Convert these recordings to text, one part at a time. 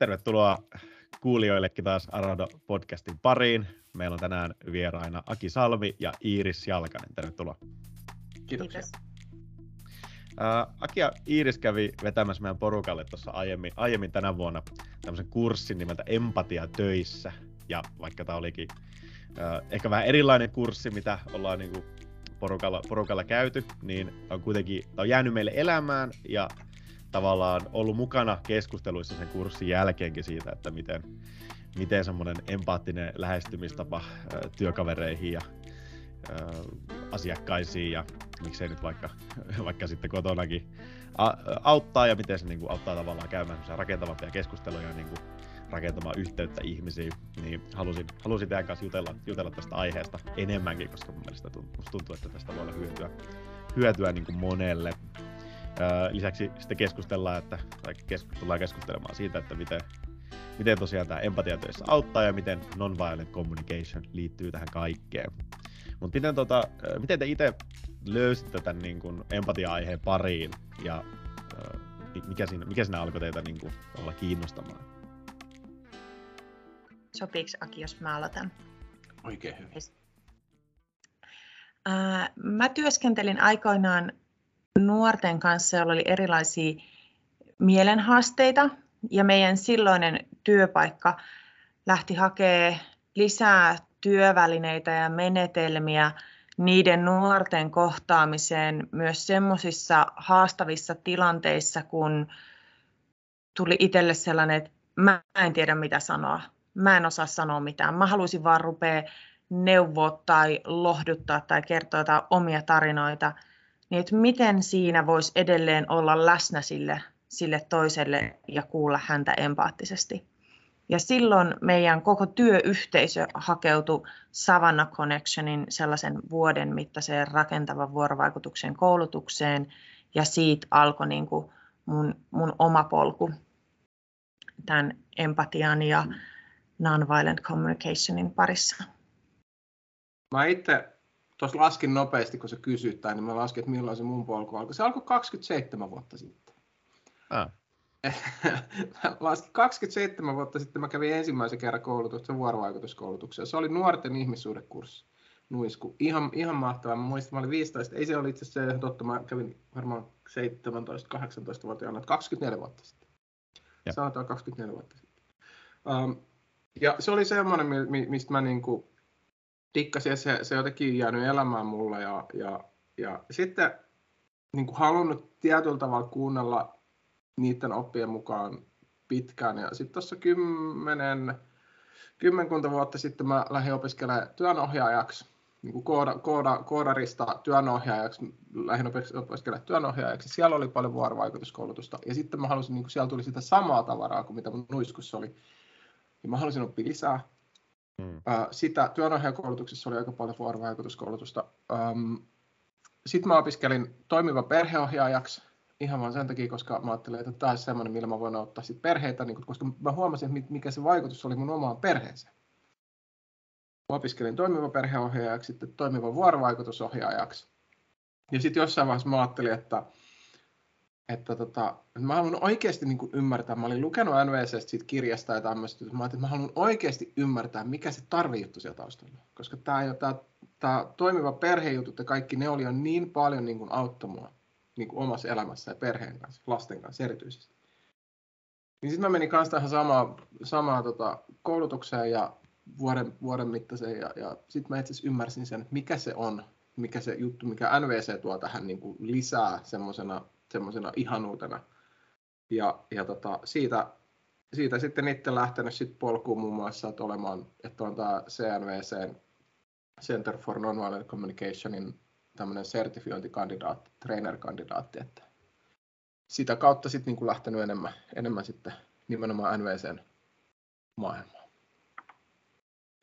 tervetuloa kuulijoillekin taas Arado podcastin pariin. Meillä on tänään vieraina Aki Salmi ja Iiris Jalkanen. Tervetuloa. Kiitoksia. Kiitos. Uh, Aki ja Iiris kävi vetämässä meidän porukalle tuossa aiemmin, aiemmin tänä vuonna tämmöisen kurssin nimeltä Empatia töissä. Ja vaikka tämä olikin uh, ehkä vähän erilainen kurssi, mitä ollaan niinku porukalla, porukalla käyty, niin on kuitenkin on jäänyt meille elämään ja tavallaan ollut mukana keskusteluissa sen kurssin jälkeenkin siitä, että miten, miten semmoinen empaattinen lähestymistapa työkavereihin ja asiakkaisiin ja miksei nyt vaikka, vaikka sitten kotonakin auttaa ja miten se niin kuin, auttaa tavallaan käymään rakentavampia keskusteluja niin kuin, rakentamaan yhteyttä ihmisiin, niin halusin, halusin teidän kanssa jutella, jutella tästä aiheesta enemmänkin, koska mun mielestä tuntuu, että tästä voi olla hyötyä, hyötyä niin kuin monelle. Lisäksi sitten keskustellaan, että, tai tullaan keskustelemaan siitä, että miten, miten tosiaan tämä empatiatöissä auttaa ja miten nonviolent communication liittyy tähän kaikkeen. Mutta miten, tota, miten te itse löysitte tämän niin kuin empatia-aiheen pariin ja mikä siinä, mikä siinä alkoi teitä niin kuin, olla kiinnostamaan? Sopiiko Aki, jos mä aloitan? Oikein hyvin. Mä työskentelin aikoinaan nuorten kanssa, joilla oli erilaisia mielenhaasteita ja meidän silloinen työpaikka lähti hakemaan lisää työvälineitä ja menetelmiä niiden nuorten kohtaamiseen myös semmoisissa haastavissa tilanteissa, kun tuli itselle sellainen, että mä en tiedä mitä sanoa. Mä en osaa sanoa mitään. Mä haluaisin vaan rupea neuvoa tai lohduttaa tai kertoa jotain omia tarinoita – niin että miten siinä voisi edelleen olla läsnä sille, sille toiselle ja kuulla häntä empaattisesti. Ja silloin meidän koko työyhteisö hakeutui Savannah Connectionin sellaisen vuoden mittaiseen rakentavan vuorovaikutuksen koulutukseen, ja siitä alkoi niin kuin mun, mun oma polku tämän empatian ja nonviolent communicationin parissa. Mä itse tuossa laskin nopeasti, kun se kysyttää, niin mä laskin, että milloin se mun polku alkoi. Se alkoi 27 vuotta sitten. Ah. laskin 27 vuotta sitten, mä kävin ensimmäisen kerran koulutuksen vuorovaikutuskoulutuksen. Se oli nuorten ihmissuhdekurssi. Nuisku. Ihan, ihan mahtavaa. Mä muistan, mä olin 15. Ei se oli itse asiassa totta. Mä kävin varmaan 17-18-vuotiaana, 24 vuotta sitten. Ja. Sanotaan 24 vuotta sitten. Um, ja se oli semmoinen, mistä mä niinku dikkasin ja se, se jotenkin jäänyt elämään mulle ja, ja, ja sitten niin kuin halunnut tietyllä tavalla kuunnella niiden oppien mukaan pitkään ja sitten tuossa kymmenen, kymmenkunta vuotta sitten mä lähdin opiskelemaan työnohjaajaksi, niin kuin kooda, kooda, koodarista työnohjaajaksi, lähdin opiskelemaan työnohjaajaksi. Siellä oli paljon vuorovaikutuskoulutusta ja sitten mä halusin, niin kuin siellä tuli sitä samaa tavaraa kuin mitä mun nuiskussa oli. Ja mä halusin oppia lisää Mm. Sitä työnantajakoulutuksessa oli aika paljon vuorovaikutuskoulutusta. Sitten mä opiskelin toimiva perheohjaajaksi ihan vaan sen takia, koska mä ajattelin, että tämä olisi semmoinen, millä mä voin auttaa sit perheitä, niin koska mä huomasin, mikä se vaikutus oli mun omaan perheeseen. Mä opiskelin toimiva perheohjaajaksi, sitten toimiva vuorovaikutusohjaajaksi. Ja sitten jossain vaiheessa mä ajattelin, että että tota, mä haluan oikeasti niin kuin ymmärtää, mä olin lukenut NVCstä siitä kirjasta ja tämmöistä, mä että mä haluan oikeasti ymmärtää, mikä se tarvejuttu siellä taustalla. Koska tämä, tämä, tämä toimiva perhejutut ja kaikki ne oli jo niin paljon niin kuin auttamua niin kuin omassa elämässä ja perheen kanssa, lasten kanssa erityisesti. Niin sitten mä menin kanssa tähän samaan, samaan tota, koulutukseen ja vuoden, vuoden mittaiseen ja, ja sitten mä itse asiassa ymmärsin sen, että mikä se on, mikä se juttu, mikä NVC tuo tähän niin kuin lisää semmoisena semmoisena ihanuutena. Ja, ja tota, siitä, siitä sitten itse lähtenyt sit polkuun muun muassa, että, olemaan, että on tämä CNVC, Center for Nonviolent Communicationin tämmöinen sertifiointikandidaatti, trainer-kandidaatti, että sitä kautta sitten niin lähtenyt enemmän, enemmän sitten nimenomaan NVCn maailmaan.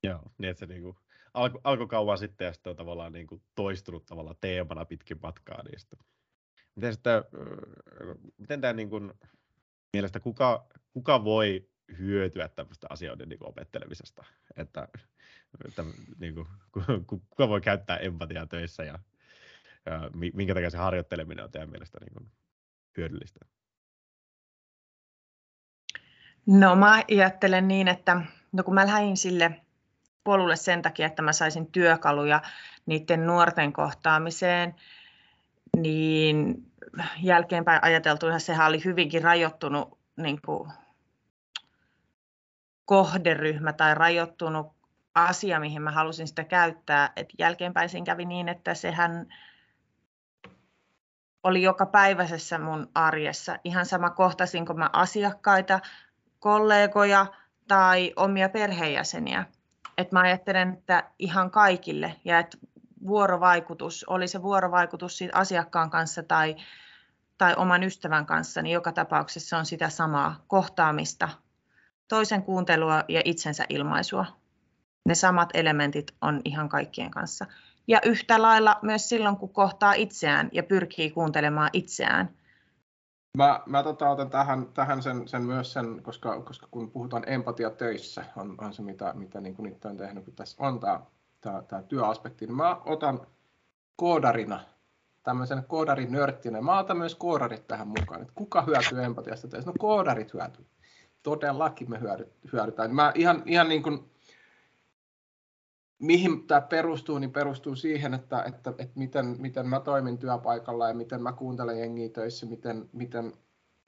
Joo, niin että se niin kuin alkoi alko kauan sitten ja sitten on tavallaan niin kuin toistunut tavallaan teemana pitkin matkaa, sitten Miten, sitä, miten tämä niin kuin, mielestä kuka, kuka voi hyötyä tämmöistä asioiden niin opettelemisesta? Että, että niin kuin, kuka voi käyttää empatiaa töissä ja, ja minkä takia se harjoitteleminen on teidän mielestä niin kuin, hyödyllistä? No mä ajattelen niin, että no kun mä lähdin sille polulle sen takia, että mä saisin työkaluja niiden nuorten kohtaamiseen, niin jälkeenpäin ajateltuna sehän oli hyvinkin rajoittunut niin kuin kohderyhmä tai rajoittunut asia, mihin mä halusin sitä käyttää. Et jälkeenpäin siinä kävi niin, että sehän oli joka päiväisessä mun arjessa. Ihan sama kohtasinko mä asiakkaita, kollegoja tai omia perheenjäseniä. Et mä ajattelen, että ihan kaikille ja että vuorovaikutus, oli se vuorovaikutus siitä asiakkaan kanssa tai, tai oman ystävän kanssa, niin joka tapauksessa on sitä samaa kohtaamista, toisen kuuntelua ja itsensä ilmaisua. Ne samat elementit on ihan kaikkien kanssa. Ja yhtä lailla myös silloin, kun kohtaa itseään ja pyrkii kuuntelemaan itseään. Mä, mä tota, otan tähän, tähän sen, sen myös sen, koska, koska kun puhutaan empatia töissä, on, on se mitä, mitä niin kuin itse on tehnyt, kun tässä on tämä, tämä, tämä työaspekti, niin mä otan koodarina, tämmöisen koodarinörttinä, mä otan myös koodarit tähän mukaan, että kuka hyötyy empatiasta töissä? No koodarit hyötyy. Todellakin me hyödytään. Mä ihan, ihan niin kuin, mihin tämä perustuu, niin perustuu siihen, että, että, että miten, miten mä toimin työpaikalla ja miten mä kuuntelen jengiä töissä, miten, miten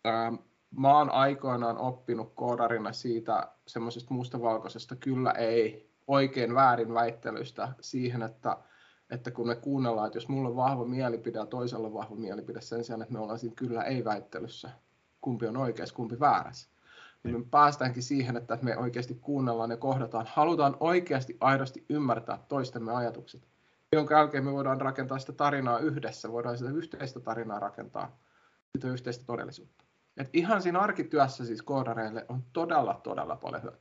ää, mä oon aikoinaan oppinut koodarina siitä semmoisesta mustavalkoisesta kyllä ei oikein väärin väittelystä siihen, että, että kun me kuunnellaan, että jos mulla on vahva mielipide ja toisella on vahva mielipide sen sijaan, että me ollaan siinä kyllä ei väittelyssä, kumpi on oikeassa, kumpi väärässä niin me päästäänkin siihen, että me oikeasti kuunnellaan ja kohdataan, halutaan oikeasti aidosti ymmärtää toistemme ajatukset, jonka jälkeen me voidaan rakentaa sitä tarinaa yhdessä, voidaan sitä yhteistä tarinaa rakentaa, sitä yhteistä todellisuutta. Et ihan siinä arkityössä siis koodareille on todella, todella paljon.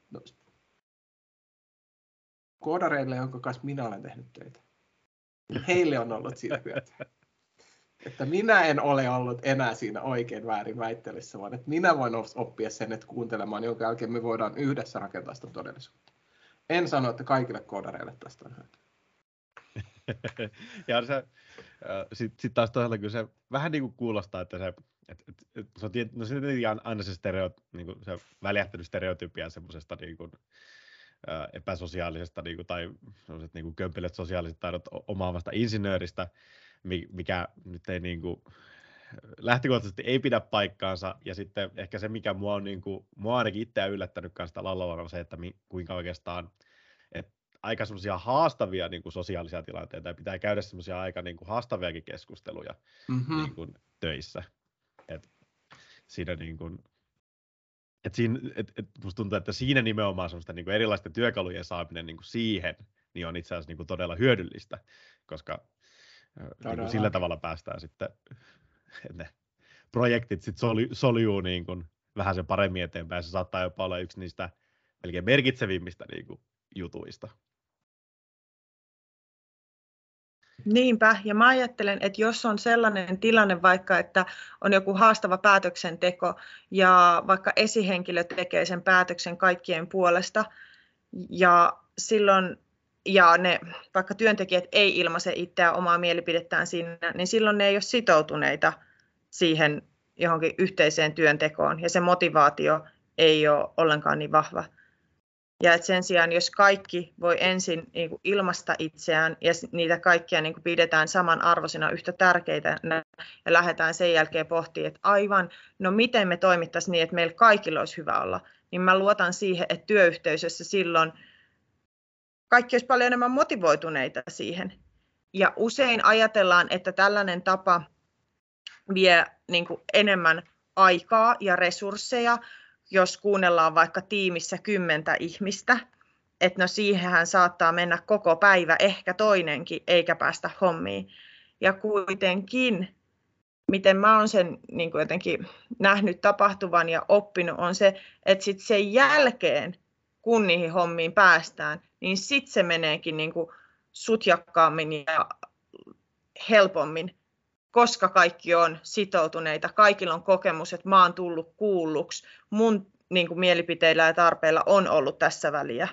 Koodareille, jonka kanssa minä olen tehnyt töitä. Heille on ollut siitä hyötyä että minä en ole ollut enää siinä oikein väärin väittelyssä, vaan että minä voin oppia sen, että kuuntelemaan, jonka jälkeen me voidaan yhdessä rakentaa sitä todellisuutta. En sano, että kaikille koodareille tästä on hyötyä. ja se, sitten sit taas toisaalta kyllä se vähän niin kuin kuulostaa, että se, et, et, et, se on, no se aina se, stereo, niin kuin se väljähtänyt stereotypia semmoisesta niin kuin, epäsosiaalisesta niin kuin, tai niin kuin kömpelöt sosiaaliset taidot omaavasta insinööristä, mikä nyt ei niin kuin, lähtökohtaisesti ei pidä paikkaansa, ja sitten ehkä se, mikä mua on, niin kuin, mua ainakin itseä yllättänyt kanssa Lallalla on se, että mi, kuinka oikeastaan, että aika semmoisia haastavia niin kuin sosiaalisia tilanteita, ja pitää käydä semmoisia aika niin kuin haastaviakin keskusteluja mm-hmm. niin kuin, töissä. Et siinä niin kuin, et siinä, et, et musta tuntuu, että siinä nimenomaan semmoista niin kuin erilaisten työkalujen saaminen niin kuin siihen, niin on itse asiassa niin kuin todella hyödyllistä, koska niin kuin sillä tavalla päästään sitten, että ne projektit sitten soli, soljuu niin kuin vähän sen paremmin eteenpäin. Se saattaa jopa olla yksi niistä melkein merkitsevimmistä niin kuin jutuista. Niinpä, ja mä ajattelen, että jos on sellainen tilanne vaikka, että on joku haastava päätöksenteko ja vaikka esihenkilö tekee sen päätöksen kaikkien puolesta ja silloin ja ne vaikka työntekijät ei ilmaise itseään omaa mielipidettään siinä, niin silloin ne ei ole sitoutuneita siihen johonkin yhteiseen työntekoon ja se motivaatio ei ole ollenkaan niin vahva. Ja että sen sijaan, jos kaikki voi ensin niin kuin ilmasta itseään ja niitä kaikkia niin kuin pidetään samanarvoisina yhtä tärkeitä ja lähdetään sen jälkeen pohtimaan, että aivan, no miten me toimittaisiin niin, että meillä kaikilla olisi hyvä olla, niin mä luotan siihen, että työyhteisössä silloin – kaikki olisi paljon enemmän motivoituneita siihen. Ja usein ajatellaan, että tällainen tapa vie niin kuin enemmän aikaa ja resursseja, jos kuunnellaan vaikka tiimissä kymmentä ihmistä, että no siihenhän saattaa mennä koko päivä, ehkä toinenkin, eikä päästä hommiin. Ja kuitenkin, miten mä oon sen niin kuin jotenkin nähnyt tapahtuvan ja oppinut, on se, että sitten sen jälkeen, kun niihin hommiin päästään, niin sitten se meneekin niin kuin sutjakkaammin ja helpommin, koska kaikki on sitoutuneita, kaikilla on kokemus, että mä oon tullut kuulluksi, mun niin kuin mielipiteillä ja tarpeilla on ollut tässä väliä.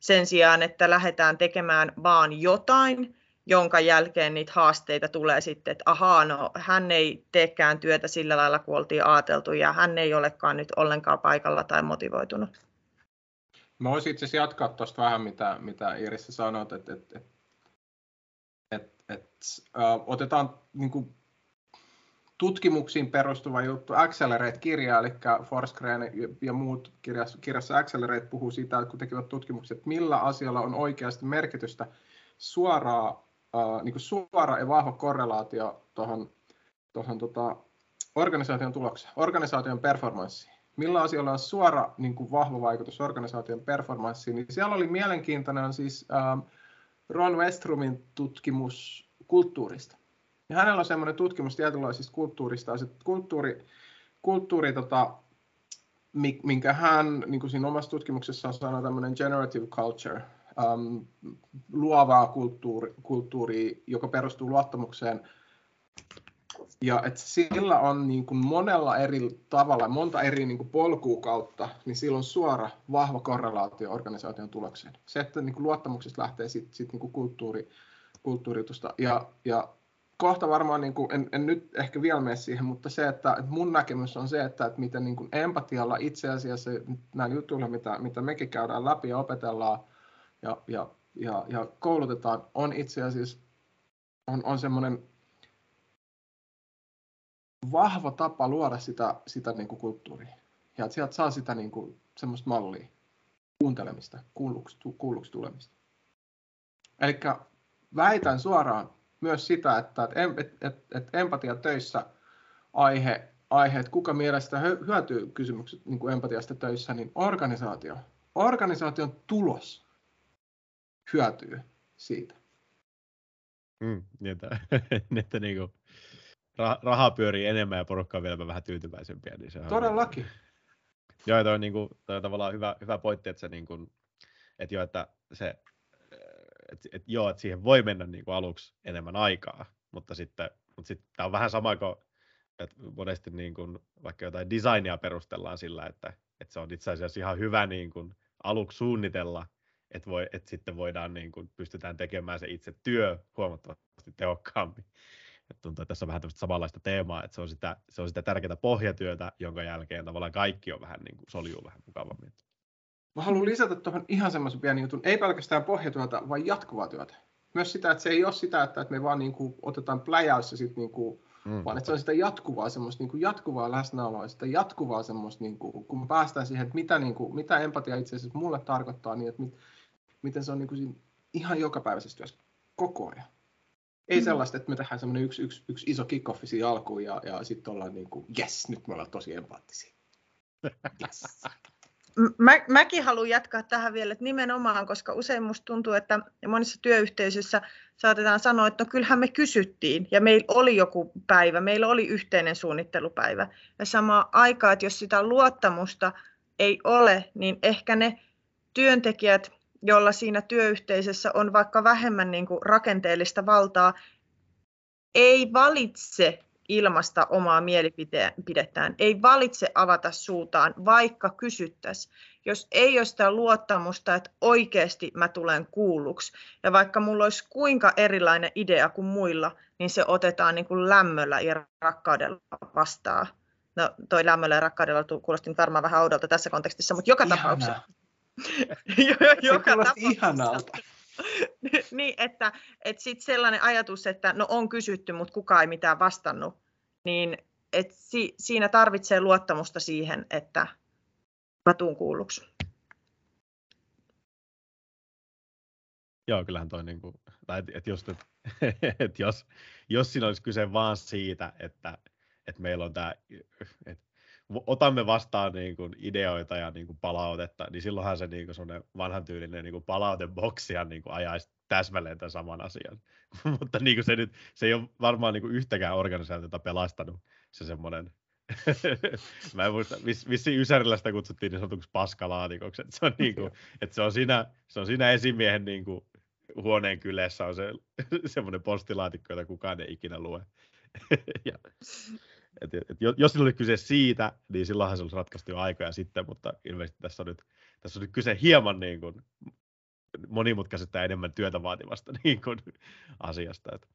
Sen sijaan, että lähdetään tekemään vaan jotain jonka jälkeen niitä haasteita tulee sitten, että ahaa, no hän ei teekään työtä sillä lailla, kun oltiin ajateltu, ja hän ei olekaan nyt ollenkaan paikalla tai motivoitunut. Mä voisin itse asiassa jatkaa tuosta vähän, mitä, mitä Iris sanoit, että, että, että, että, että otetaan niin kuin, tutkimuksiin perustuva juttu. Accelerate-kirja, eli Forsgren ja muut kirjassa, kirjassa Accelerate puhuu siitä, että kun tekevät tutkimukset, millä asialla on oikeasti merkitystä suoraa, äh, niin suora ja vahva korrelaatio tuohon tuohon tota, organisaation tulokseen, organisaation performanssiin. Millä asioilla on suora niin kuin vahva vaikutus organisaation performanssiin, niin siellä oli mielenkiintoinen siis ähm, Ron Westrumin tutkimus kulttuurista. Ja hänellä on semmoinen tutkimus tietynlaisista kulttuurista, se kulttuuri, kulttuuri tota, minkä hän niin kuin siinä omassa tutkimuksessaan sanoi tämmöinen generative culture, um, luovaa kulttuuri, kulttuuria, joka perustuu luottamukseen. Ja että sillä on niin kuin monella eri tavalla, monta eri niin kuin polkua kautta, niin sillä on suora, vahva korrelaatio organisaation tulokseen. Se, että niin kuin luottamuksesta lähtee sitten sit niin kulttuuri, kulttuuritusta. Ja, ja kohta varmaan, niin kuin, en, en nyt ehkä vielä mene siihen, mutta se, että, mun näkemys on se, että, että miten niin kuin empatialla itse asiassa näillä jutuilla, mitä, mitä mekin käydään läpi ja opetellaan ja, ja, ja, ja koulutetaan, on itse asiassa on, on semmoinen vahva tapa luoda sitä, sitä niin kuin kulttuuria. Ja että sieltä saa sitä niin kuin, semmoista mallia, kuuntelemista, kuulluksi, kuulluksi tulemista. Eli väitän suoraan, myös sitä, että, että, että, että, että empatia töissä aihe, aihe, että kuka mielestä hyötyy kysymykset niin kuin empatiasta töissä, niin organisaatio, organisaation tulos hyötyy siitä. Mm, niin että, että niin kuin, raha pyörii enemmän ja porukka on vielä vähän tyytyväisempiä. Niin se Todellakin. On, joo, toi on, niin kuin, toi on tavallaan hyvä, hyvä pointti, että, se, niin kuin, että, jo, että se et, et joo, että siihen voi mennä niin kuin aluksi enemmän aikaa, mutta sitten, mutta sitten tämä on vähän sama kuin, että monesti niin kuin, vaikka jotain designia perustellaan sillä, että, että se on itse asiassa ihan hyvä niin kuin, aluksi suunnitella, että, voi, että sitten voidaan, niin kuin, pystytään tekemään se itse työ huomattavasti tehokkaammin. Että tuntuu, että tässä on vähän tämmöistä samanlaista teemaa, että se on sitä, se on sitä tärkeää pohjatyötä, jonka jälkeen tavallaan kaikki on vähän niin kuin soljuu vähän mukavammin. Mä haluan lisätä tuohon ihan semmoisen pienen jutun, ei pelkästään pohjatyötä, vaan jatkuvaa työtä. Myös sitä, että se ei ole sitä, että me vaan niin kuin otetaan pläjäys ja sitten niin kuin, mm. vaan että se on sitä jatkuvaa, semmoista niin kuin jatkuvaa läsnäoloa, sitä jatkuvaa semmoista, niin kuin, kun me päästään siihen, että mitä, niin kuin, mitä empatia itse asiassa mulle tarkoittaa, niin että mit, miten se on niin kuin ihan jokapäiväisessä työssä koko ajan. Ei mm. sellaista, että me tehdään semmoinen yksi, yksi, yksi iso kick siinä alkuun ja, ja sitten ollaan niin kuin, yes, nyt me ollaan tosi empaattisia. Yes. Mä, mäkin haluan jatkaa tähän vielä, että nimenomaan, koska usein musta tuntuu, että monissa työyhteisöissä saatetaan sanoa, että no kyllähän me kysyttiin ja meillä oli joku päivä, meillä oli yhteinen suunnittelupäivä. Ja sama aikaa, että jos sitä luottamusta ei ole, niin ehkä ne työntekijät, joilla siinä työyhteisössä on vaikka vähemmän niin kuin rakenteellista valtaa, ei valitse ilmasta omaa mielipidettään, ei valitse avata suutaan, vaikka kysyttäisiin. Jos ei ole sitä luottamusta, että oikeasti mä tulen kuulluksi, ja vaikka mulla olisi kuinka erilainen idea kuin muilla, niin se otetaan niin kuin lämmöllä ja rakkaudella vastaan. No toi lämmöllä ja rakkaudella kuulosti varmaan vähän oudolta tässä kontekstissa, mutta joka Ihanaa. tapauksessa. joka tapauksessa. ihanalta. niin, että, että sitten sellainen ajatus, että no on kysytty, mutta kukaan ei mitään vastannut, niin et si, siinä tarvitsee luottamusta siihen, että mä tuun kuulluksi. Joo, kyllähän toi, niin kuin, tai et, et jos, et, et jos, jos siinä olisi kyse vaan siitä, että, että meillä on tämä, että otamme vastaan niin kuin ideoita ja niin kuin palautetta, niin silloinhan se niin kuin vanhan tyylinen niin kuin palauteboksihan niin kuin ajaisi täsmälleen tämän saman asian. Mutta niin kuin se, nyt, se ei ole varmaan niin kuin yhtäkään organisaatiota pelastanut se semmoinen Mä en muista, viss, vissiin Ysärillä sitä kutsuttiin niin sanotuksi paskalaatikoksi, että se on, niin kuin, että se on siinä, se on siinä esimiehen niin kuin, huoneen kyleessä on se semmoinen postilaatikko, jota kukaan ei ikinä lue. ja, et, et, jos sillä oli kyse siitä, niin silloinhan se olisi ratkaistu jo aikoja sitten, mutta ilmeisesti tässä on nyt, tässä on nyt kyse hieman niin kuin monimutkaisesta ja enemmän työtä vaativasta niin kuin, asiasta. Että.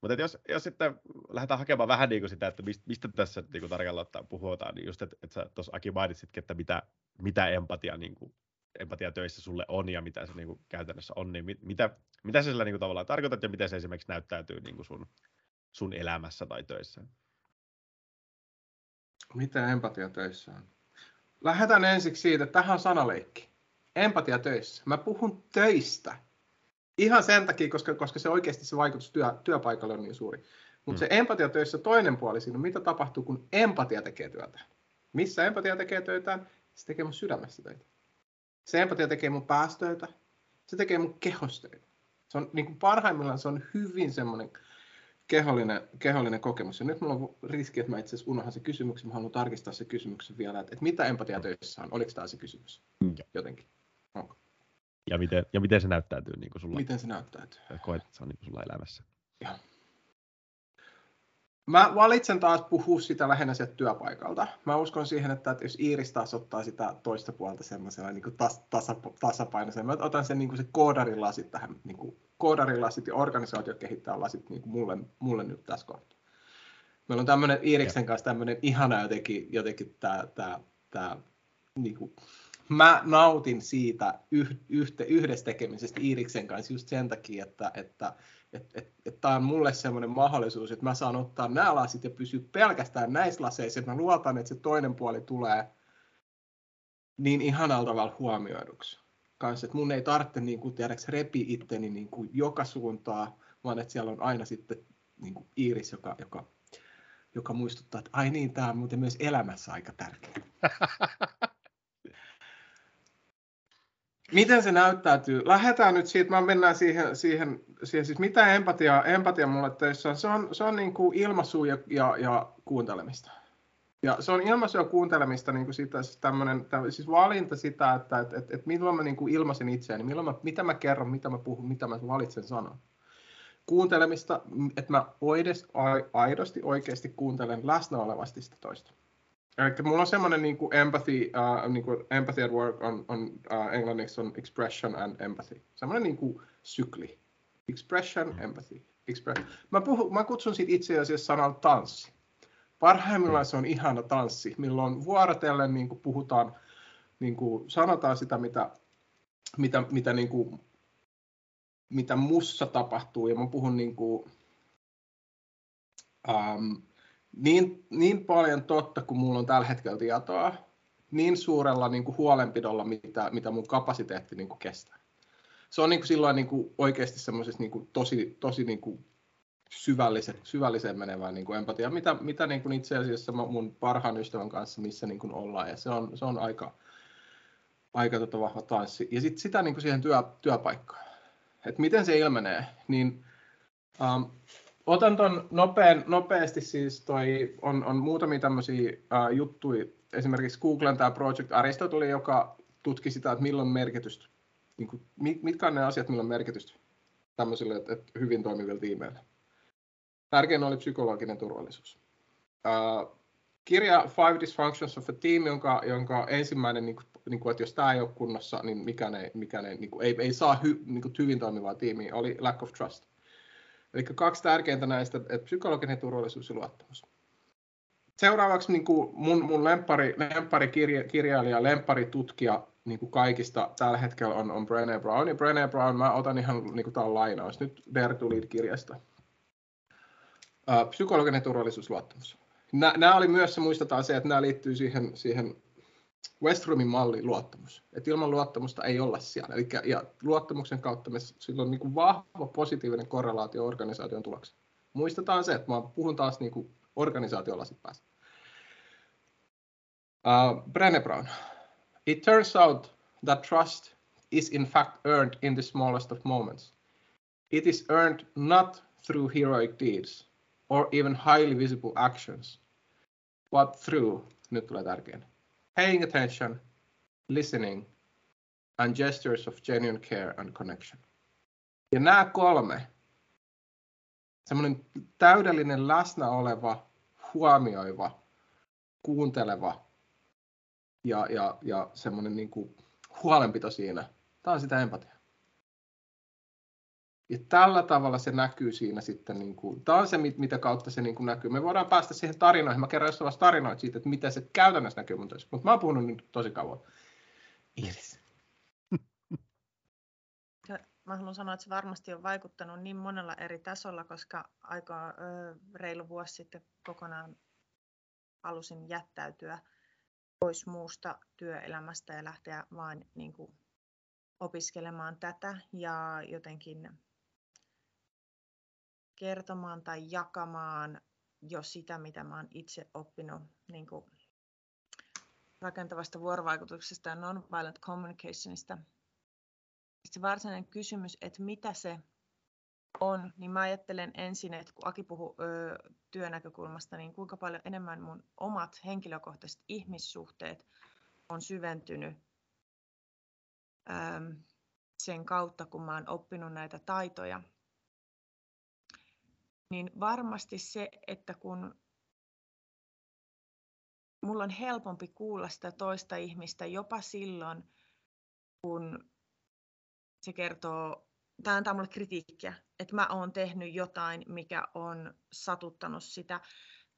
Mutta jos, jos sitten lähdetään hakemaan vähän niin kuin sitä, että mistä, tässä niin kuin tarkalleen ottaen puhutaan, niin just, että, että tuossa Aki mainitsitkin, että mitä, mitä empatia, niin kuin, empatia töissä sulle on ja mitä se niin kuin, käytännössä on, niin mit, mitä, mitä sä sillä niin kuin, tavallaan tarkoitat ja miten se esimerkiksi näyttäytyy niin kuin sun, sun elämässä tai töissä? Mitä empatia töissä on? Lähdetään ensiksi siitä, että tähän on sanaleikki. Empatia töissä. Mä puhun töistä. Ihan sen takia, koska, koska se oikeasti se vaikutus työ, työpaikalle on niin suuri. Mutta mm. se empatia töissä toinen puoli siinä, mitä tapahtuu, kun empatia tekee työtä. Missä empatia tekee töitä? Se tekee mun sydämessä töitä. Se empatia tekee mun päästöitä. Se tekee mun kehostöitä. Se on niin kuin parhaimmillaan se on hyvin semmoinen kehollinen, kehollinen kokemus. Ja nyt mulla on riski, että mä itse asiassa unohan se kysymyksen. Mä haluan tarkistaa se kysymyksen vielä, että, että mitä empatia töissä on. Oliko tämä se kysymys? Mm. Jotenkin. Onko? Ja miten, ja miten se näyttäytyy niin kuin sulla? Miten se näyttäytyy? Koet, että se on niin kuin sulla elämässä. Joo. Mä valitsen taas puhua sitä lähinnä sieltä työpaikalta. Mä uskon siihen, että, että jos Iiris taas ottaa sitä toista puolta semmoisella niin tas, tasa, tasapainoisella, mä otan sen niin kuin se koodarilasit tähän, niin kuin koodarilasit ja organisaatio kehittää lasit niin kuin mulle, mulle nyt tässä kohtaa. Meillä on tämmöinen Iiriksen kanssa tämmöinen ihana jotenkin, jotenkin tämä, tämä, tämä niin kuin, mä nautin siitä yh, yhtä, yhdessä tekemisestä Iiriksen kanssa just sen takia, että, että että et, et tämä on mulle semmoinen mahdollisuus, että mä saan ottaa nämä lasit ja pysyä pelkästään näissä laseissa, että mä luotan, että se toinen puoli tulee niin ihanalla tavalla huomioiduksi. Kanssa, että mun ei tarvitse niin kuin, tiedäks, repi itteni niin kuin joka suuntaa, vaan että siellä on aina sitten niin kuin Iiris, joka, joka, joka muistuttaa, että ai niin, tämä on muuten myös elämässä aika tärkeä. Miten se näyttäytyy? Lähdetään nyt siitä, mä mennään siihen, siihen, siihen siis mitä empatia, empatia mulle töissä on. Se on, se on niin kuin ilmaisu ja, ja, ja kuuntelemista. Ja se on ilmaisu ja kuuntelemista niin kuin sitä, siis, tämmönen, tämmönen, siis valinta sitä, että et, et, et milloin mä niin kuin ilmaisen itseäni, milloin mä, mitä mä kerron, mitä mä puhun, mitä mä valitsen sanoa. Kuuntelemista, että mä oides, aidosti oikeasti kuuntelen läsnä olevasti sitä toista. Eli mulla on semmoinen niin kuin empathy, uh, niin kuin empathy at work on, on uh, englanniksi on expression and empathy. Semmoinen niin kuin sykli. Expression, empathy. Expression. Mä, puhun, mä kutsun siitä itse asiassa sanalla tanssi. Parhaimmillaan se on ihana tanssi, milloin vuorotellen niin kuin puhutaan, niin kuin sanotaan sitä, mitä, mitä, mitä, niin kuin, mitä mussa tapahtuu. Ja mä puhun niin kuin, um, niin, niin paljon totta kuin mulla on tällä hetkellä tietoa, niin suurella niin kuin huolenpidolla, mitä, mitä mun kapasiteetti niin kuin kestää. Se on niin kuin silloin niin kuin oikeasti semmoisessa niin kuin tosi, tosi niin kuin syvällisen, syvälliseen menevää niin kuin empatia, mitä, mitä niin kuin itse asiassa mun parhaan ystävän kanssa, missä niin kuin ollaan. Ja se on, se on aika, aika tota vahva tanssi. Ja sitten sitä niin kuin siihen työ, työpaikkaan. Että miten se ilmenee, niin um, Otan tuon nopean, nopeasti siis, toi, on, on muutamia tämmöisiä uh, juttuja, esimerkiksi Googlen tämä Project Aristotle, joka tutki sitä, että milloin merkitystä, niin kuin, mitkä on ne asiat, milloin merkitystä tämmöisille että, että hyvin toimiville tiimeille. Tärkein oli psykologinen turvallisuus. Uh, kirja Five Dysfunctions of a Team, jonka, jonka ensimmäinen, niin kuin, niin kuin, että jos tämä ei ole kunnossa, niin mikään ei, mikään ei, niin kuin, ei, ei saa hy, niin kuin, hyvin toimivaa tiimiä, oli lack of trust. Eli kaksi tärkeintä näistä, että psykologinen turvallisuus ja luottamus. Seuraavaksi niin kuin mun, mun lempari, lempari kirja, kirjailija, lempari tutkija niin kuin kaikista tällä hetkellä on, on Brené Brown. Ja Brené Brown, mä otan ihan niin kuin lainaus nyt Dare to Lead-kirjasta. Uh, psykologinen turvallisuus, luottamus. Nämä oli myös, se muistetaan se, että nämä liittyy siihen, siihen Westroomin malli luottamus. Et ilman luottamusta ei olla siellä. Eli, ja luottamuksen kautta me, sillä on niin kuin vahva positiivinen korrelaatio organisaation tulokseen. Muistetaan se, että mä puhun taas niin kuin sitten päästä. Uh, Brené Brown. It turns out that trust is in fact earned in the smallest of moments. It is earned not through heroic deeds or even highly visible actions, but through, nyt tulee tärkein, paying attention, listening, and gestures of genuine care and connection. Ja nämä kolme, semmoinen täydellinen läsnä oleva, huomioiva, kuunteleva ja, ja, ja semmoinen niin kuin huolenpito siinä Tämä on sitä empatiaa. Ja tällä tavalla se näkyy siinä sitten, niin kuin, tämä on se, mitä kautta se niin kuin näkyy. Me voidaan päästä siihen tarinoihin. Mä kerron jossain tarinoita siitä, että miten se käytännössä näkyy mun töissä. Mutta mä oon puhunut nyt tosi kauan. Iris. Mä haluan sanoa, että se varmasti on vaikuttanut niin monella eri tasolla, koska aika ö, reilu vuosi sitten kokonaan halusin jättäytyä pois muusta työelämästä ja lähteä vain niin kuin, opiskelemaan tätä ja jotenkin kertomaan tai jakamaan jo sitä, mitä mä oon itse oppinut niin kuin rakentavasta vuorovaikutuksesta ja nonviolent communicationista. Se varsinainen kysymys, että mitä se on, niin mä ajattelen ensin, että kun Aki puhuu työnäkökulmasta, niin kuinka paljon enemmän mun omat henkilökohtaiset ihmissuhteet on syventynyt ö, sen kautta, kun mä oon oppinut näitä taitoja niin varmasti se, että kun mulla on helpompi kuulla sitä toista ihmistä jopa silloin, kun se kertoo, tai antaa mulle kritiikkiä, että mä oon tehnyt jotain, mikä on satuttanut sitä,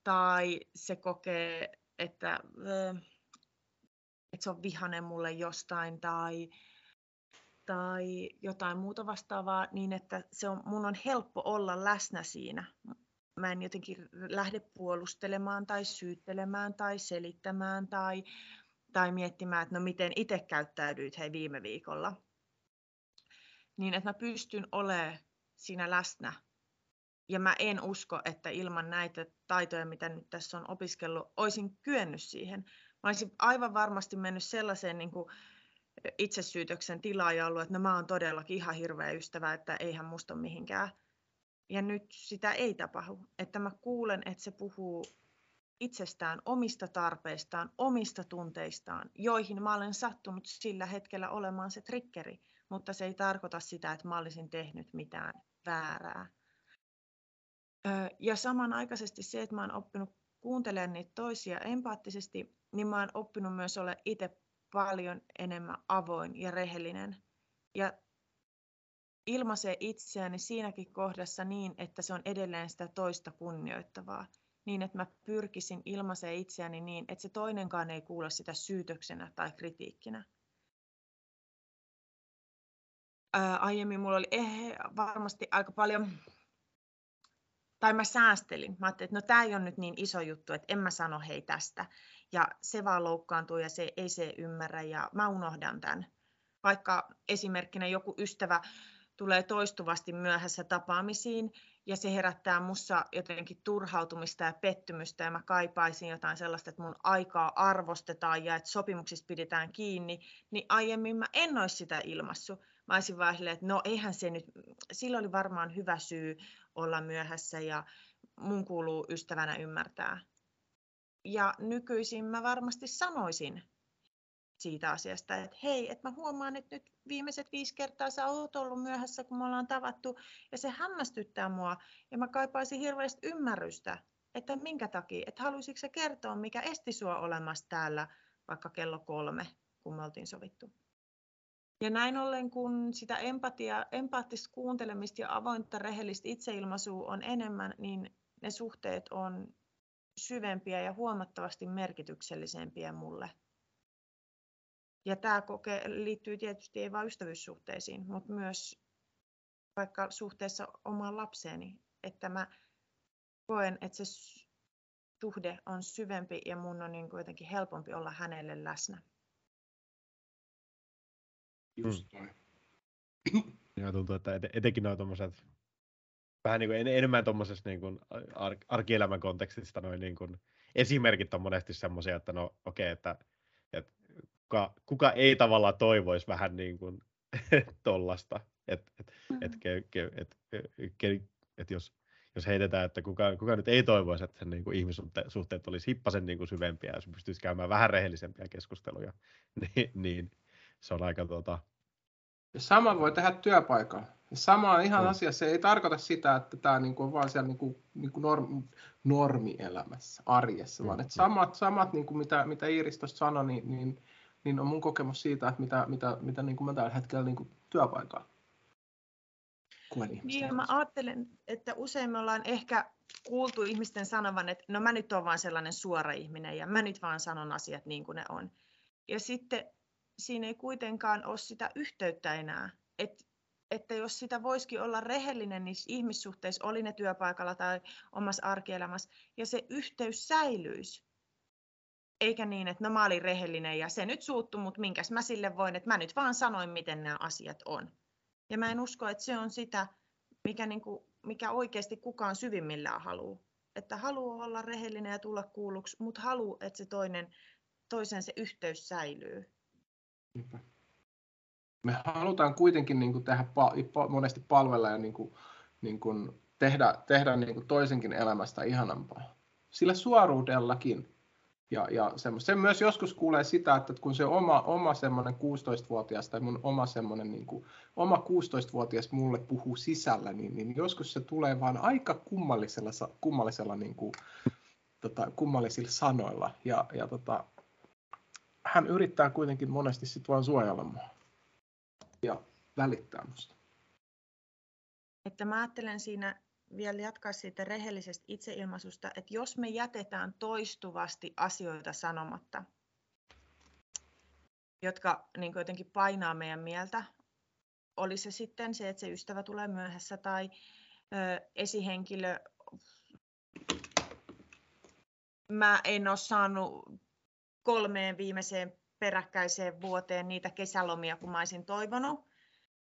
tai se kokee, että, että se on vihanen mulle jostain, tai tai jotain muuta vastaavaa, niin että se on, mun on helppo olla läsnä siinä. Mä en jotenkin lähde puolustelemaan tai syyttelemään tai selittämään tai, tai miettimään, että no miten itse käyttäydyit hei viime viikolla. Niin että mä pystyn olemaan siinä läsnä. Ja mä en usko, että ilman näitä taitoja, mitä nyt tässä on opiskellut, olisin kyennyt siihen. Mä olisin aivan varmasti mennyt sellaiseen niin kuin, itsesyytöksen tilaa ja ollut, että no mä oon todellakin ihan hirveä ystävä, että eihän musta ole mihinkään. Ja nyt sitä ei tapahdu. Että mä kuulen, että se puhuu itsestään, omista tarpeistaan, omista tunteistaan, joihin mä olen sattunut sillä hetkellä olemaan se trikkeri, mutta se ei tarkoita sitä, että mä olisin tehnyt mitään väärää. Ja samanaikaisesti se, että mä oon oppinut kuuntelemaan niitä toisia empaattisesti, niin mä oon oppinut myös olla itse paljon enemmän avoin ja rehellinen. Ja ilmaisee itseäni siinäkin kohdassa niin, että se on edelleen sitä toista kunnioittavaa. Niin, että mä pyrkisin ilmaisee itseäni niin, että se toinenkaan ei kuule sitä syytöksenä tai kritiikkinä. Ää, aiemmin mulla oli eh, varmasti aika paljon, tai mä säästelin. Mä ajattelin, että no tämä ei ole nyt niin iso juttu, että en mä sano hei tästä ja se vaan loukkaantuu ja se ei se ymmärrä ja mä unohdan tämän. Vaikka esimerkkinä joku ystävä tulee toistuvasti myöhässä tapaamisiin ja se herättää mussa jotenkin turhautumista ja pettymystä ja mä kaipaisin jotain sellaista, että mun aikaa arvostetaan ja että sopimuksista pidetään kiinni, niin aiemmin mä en olisi sitä ilmassu. Mä olisin vaan että no eihän se nyt, sillä oli varmaan hyvä syy olla myöhässä ja mun kuuluu ystävänä ymmärtää. Ja nykyisin mä varmasti sanoisin siitä asiasta, että hei, että mä huomaan, että nyt viimeiset viisi kertaa sä oot ollut myöhässä, kun me ollaan tavattu, ja se hämmästyttää mua, ja mä kaipaisin hirveästi ymmärrystä, että minkä takia, että haluaisitko sä kertoa, mikä esti sua olemassa täällä vaikka kello kolme, kun me oltiin sovittu. Ja näin ollen, kun sitä empatia, empaattista kuuntelemista ja avointa rehellistä itseilmaisua on enemmän, niin ne suhteet on syvempiä ja huomattavasti merkityksellisempiä mulle. Ja tämä koke liittyy tietysti ei vain ystävyyssuhteisiin, mutta myös vaikka suhteessa omaan lapseeni, että mä koen, että se suhde on syvempi ja mun on niin jotenkin helpompi olla hänelle läsnä. Just noin. Ja tuntuu, että etenkin nuo tuommoiset vähän niin kuin enemmän tuommoisessa niin kuin ar- arkielämän kontekstista noin niin kuin esimerkit on monesti semmoisia, että no okei, okay, että, että kuka, kuka ei tavallaan toivoisi vähän niin kuin tollasta, että et, et, et, et, et, et jos, jos heitetään, että kuka, kuka nyt ei toivoisi, että sen niin kuin ihmissuhteet olisi hippasen niin kuin syvempiä, jos pystyisi käymään vähän rehellisempiä keskusteluja, niin, niin se on aika tuota... Ja sama voi tehdä työpaikalla. Sama on ihan mm. asia. Se ei tarkoita sitä, että tämä niinku on vaan siellä niinku, niinku norm, normielämässä, arjessa, mm. vaan että samat, samat niinku mitä, mitä Iiris tuossa sanoi, niin, niin niin on mun kokemus siitä, että mitä, mitä, mitä niin kuin mä tällä hetkellä niin kuin työpaikalla Niin, mä ajattelen, että usein me ollaan ehkä kuultu ihmisten sanovan, että no mä nyt oon vaan sellainen suora ihminen ja mä nyt vaan sanon asiat niin kuin ne on. Ja sitten siinä ei kuitenkaan ole sitä yhteyttä enää. Et, että jos sitä voisikin olla rehellinen niissä ihmissuhteissa, oli ne työpaikalla tai omassa arkielämässä, ja se yhteys säilyisi. Eikä niin, että no mä olin rehellinen ja se nyt suuttu, mutta minkäs mä sille voin, että mä nyt vaan sanoin, miten nämä asiat on. Ja mä en usko, että se on sitä, mikä, niin kuin, mikä oikeasti kukaan syvimmillään haluaa. Että haluaa olla rehellinen ja tulla kuulluksi, mutta haluaa, että se toinen, toisen se yhteys säilyy. Me halutaan kuitenkin niin kuin tehdä monesti palvella ja niin kuin, niin kuin tehdä, tehdä niin kuin toisenkin elämästä ihanampaa. Sillä suoruudellakin. Ja, ja Se myös joskus kuulee sitä, että kun se oma, oma semmoinen 16-vuotias tai mun oma semmoinen niin kuin, oma 16-vuotias mulle puhuu sisällä, niin, niin joskus se tulee vaan aika kummallisella, kummallisella niin kuin, tota, kummallisilla sanoilla. Ja, ja tota, hän yrittää kuitenkin monesti sitten vaan suojella mua ja välittää musta. Että mä ajattelen siinä vielä jatkaa siitä rehellisestä itseilmaisusta, että jos me jätetään toistuvasti asioita sanomatta, jotka niin jotenkin painaa meidän mieltä, oli se sitten se, että se ystävä tulee myöhässä tai ö, esihenkilö, mä en ole saanut kolmeen viimeiseen peräkkäiseen vuoteen niitä kesälomia, kun mä olisin toivonut.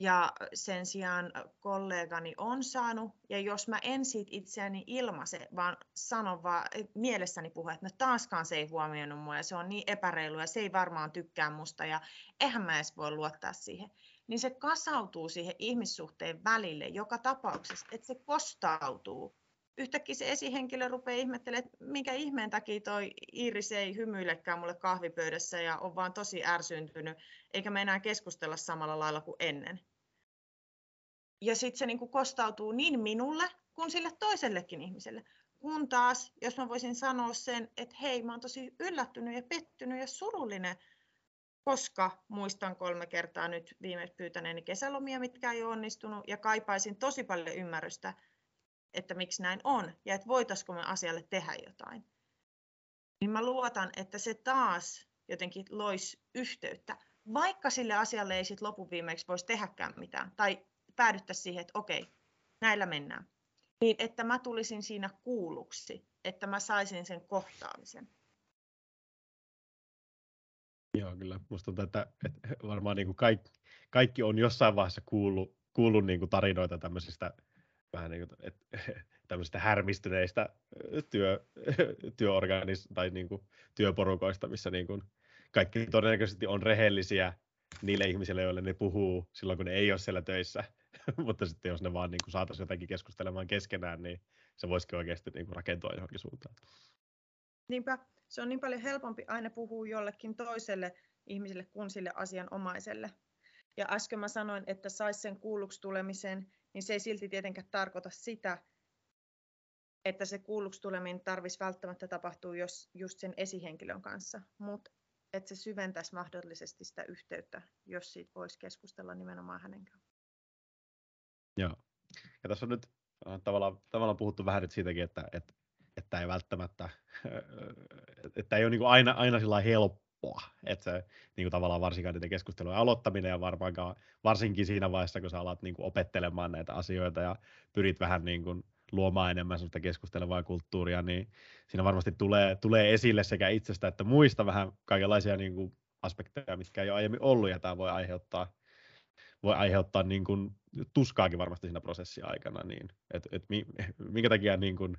Ja sen sijaan kollegani on saanut, ja jos mä en siitä itseäni ilmaise, vaan sanon vaan mielessäni puhu, että no taaskaan se ei huomioinut mua, ja se on niin epäreilu, ja se ei varmaan tykkää musta, ja eihän mä edes voi luottaa siihen, niin se kasautuu siihen ihmissuhteen välille joka tapauksessa, että se kostautuu yhtäkkiä se esihenkilö rupeaa ihmettelemään, että minkä ihmeen takia toi Iiris ei hymyilekään mulle kahvipöydässä ja on vaan tosi ärsyntynyt, eikä me enää keskustella samalla lailla kuin ennen. Ja sitten se niinku kostautuu niin minulle kuin sille toisellekin ihmiselle. Kun taas, jos mä voisin sanoa sen, että hei, mä oon tosi yllättynyt ja pettynyt ja surullinen, koska muistan kolme kertaa nyt viimeis pyytäneeni kesälomia, mitkä ei ole onnistunut, ja kaipaisin tosi paljon ymmärrystä että miksi näin on ja että voitaisiko me asialle tehdä jotain. Niin mä luotan, että se taas jotenkin loisi yhteyttä, vaikka sille asialle ei sitten viimeksi voisi tehdäkään mitään tai päädyttäisiin siihen, että okei, näillä mennään. Niin että mä tulisin siinä kuulluksi, että mä saisin sen kohtaamisen. Joo, kyllä. Musta tuntuu, että, että varmaan niin kuin kaikki, kaikki on jossain vaiheessa kuullut, kuullut niin kuin tarinoita tämmöisistä vähän niin kuin, et, tämmöisistä härmistyneistä työ, työorganis- tai niin kuin, työporukoista, missä niin kuin, kaikki todennäköisesti on rehellisiä niille ihmisille, joille ne puhuu silloin, kun ne ei ole siellä töissä. Mutta sitten jos ne vaan niin saataisiin jotenkin keskustelemaan keskenään, niin se voisikin oikeasti niin kuin, rakentua johonkin suuntaan. Niinpä, se on niin paljon helpompi aina puhua jollekin toiselle ihmiselle kuin sille asianomaiselle. Ja äsken mä sanoin, että saisi sen kuulluksi tulemisen niin se ei silti tietenkään tarkoita sitä, että se kuulluksi tuleminen tarvitsisi välttämättä tapahtua jos just sen esihenkilön kanssa, mutta että se syventäisi mahdollisesti sitä yhteyttä, jos siitä voisi keskustella nimenomaan hänen kanssaan. Joo. Ja tässä on nyt äh, tavallaan, tavallaan puhuttu vähän nyt siitäkin, että, että, että ei välttämättä, että ei ole niin aina, aina sillä helppo helppoa. Että se niin kuin tavallaan varsinkaan niiden keskustelujen aloittaminen ja varmaankaan, varsinkin siinä vaiheessa, kun sä alat niin kuin opettelemaan näitä asioita ja pyrit vähän niin kuin luomaan enemmän sellaista keskustelevaa kulttuuria, niin siinä varmasti tulee, tulee esille sekä itsestä että muista vähän kaikenlaisia niin kuin aspekteja, mitkä ei ole aiemmin ollut, ja tämä voi aiheuttaa, voi aiheuttaa niin kuin tuskaakin varmasti siinä prosessin aikana, niin et, et minkä takia niin kuin,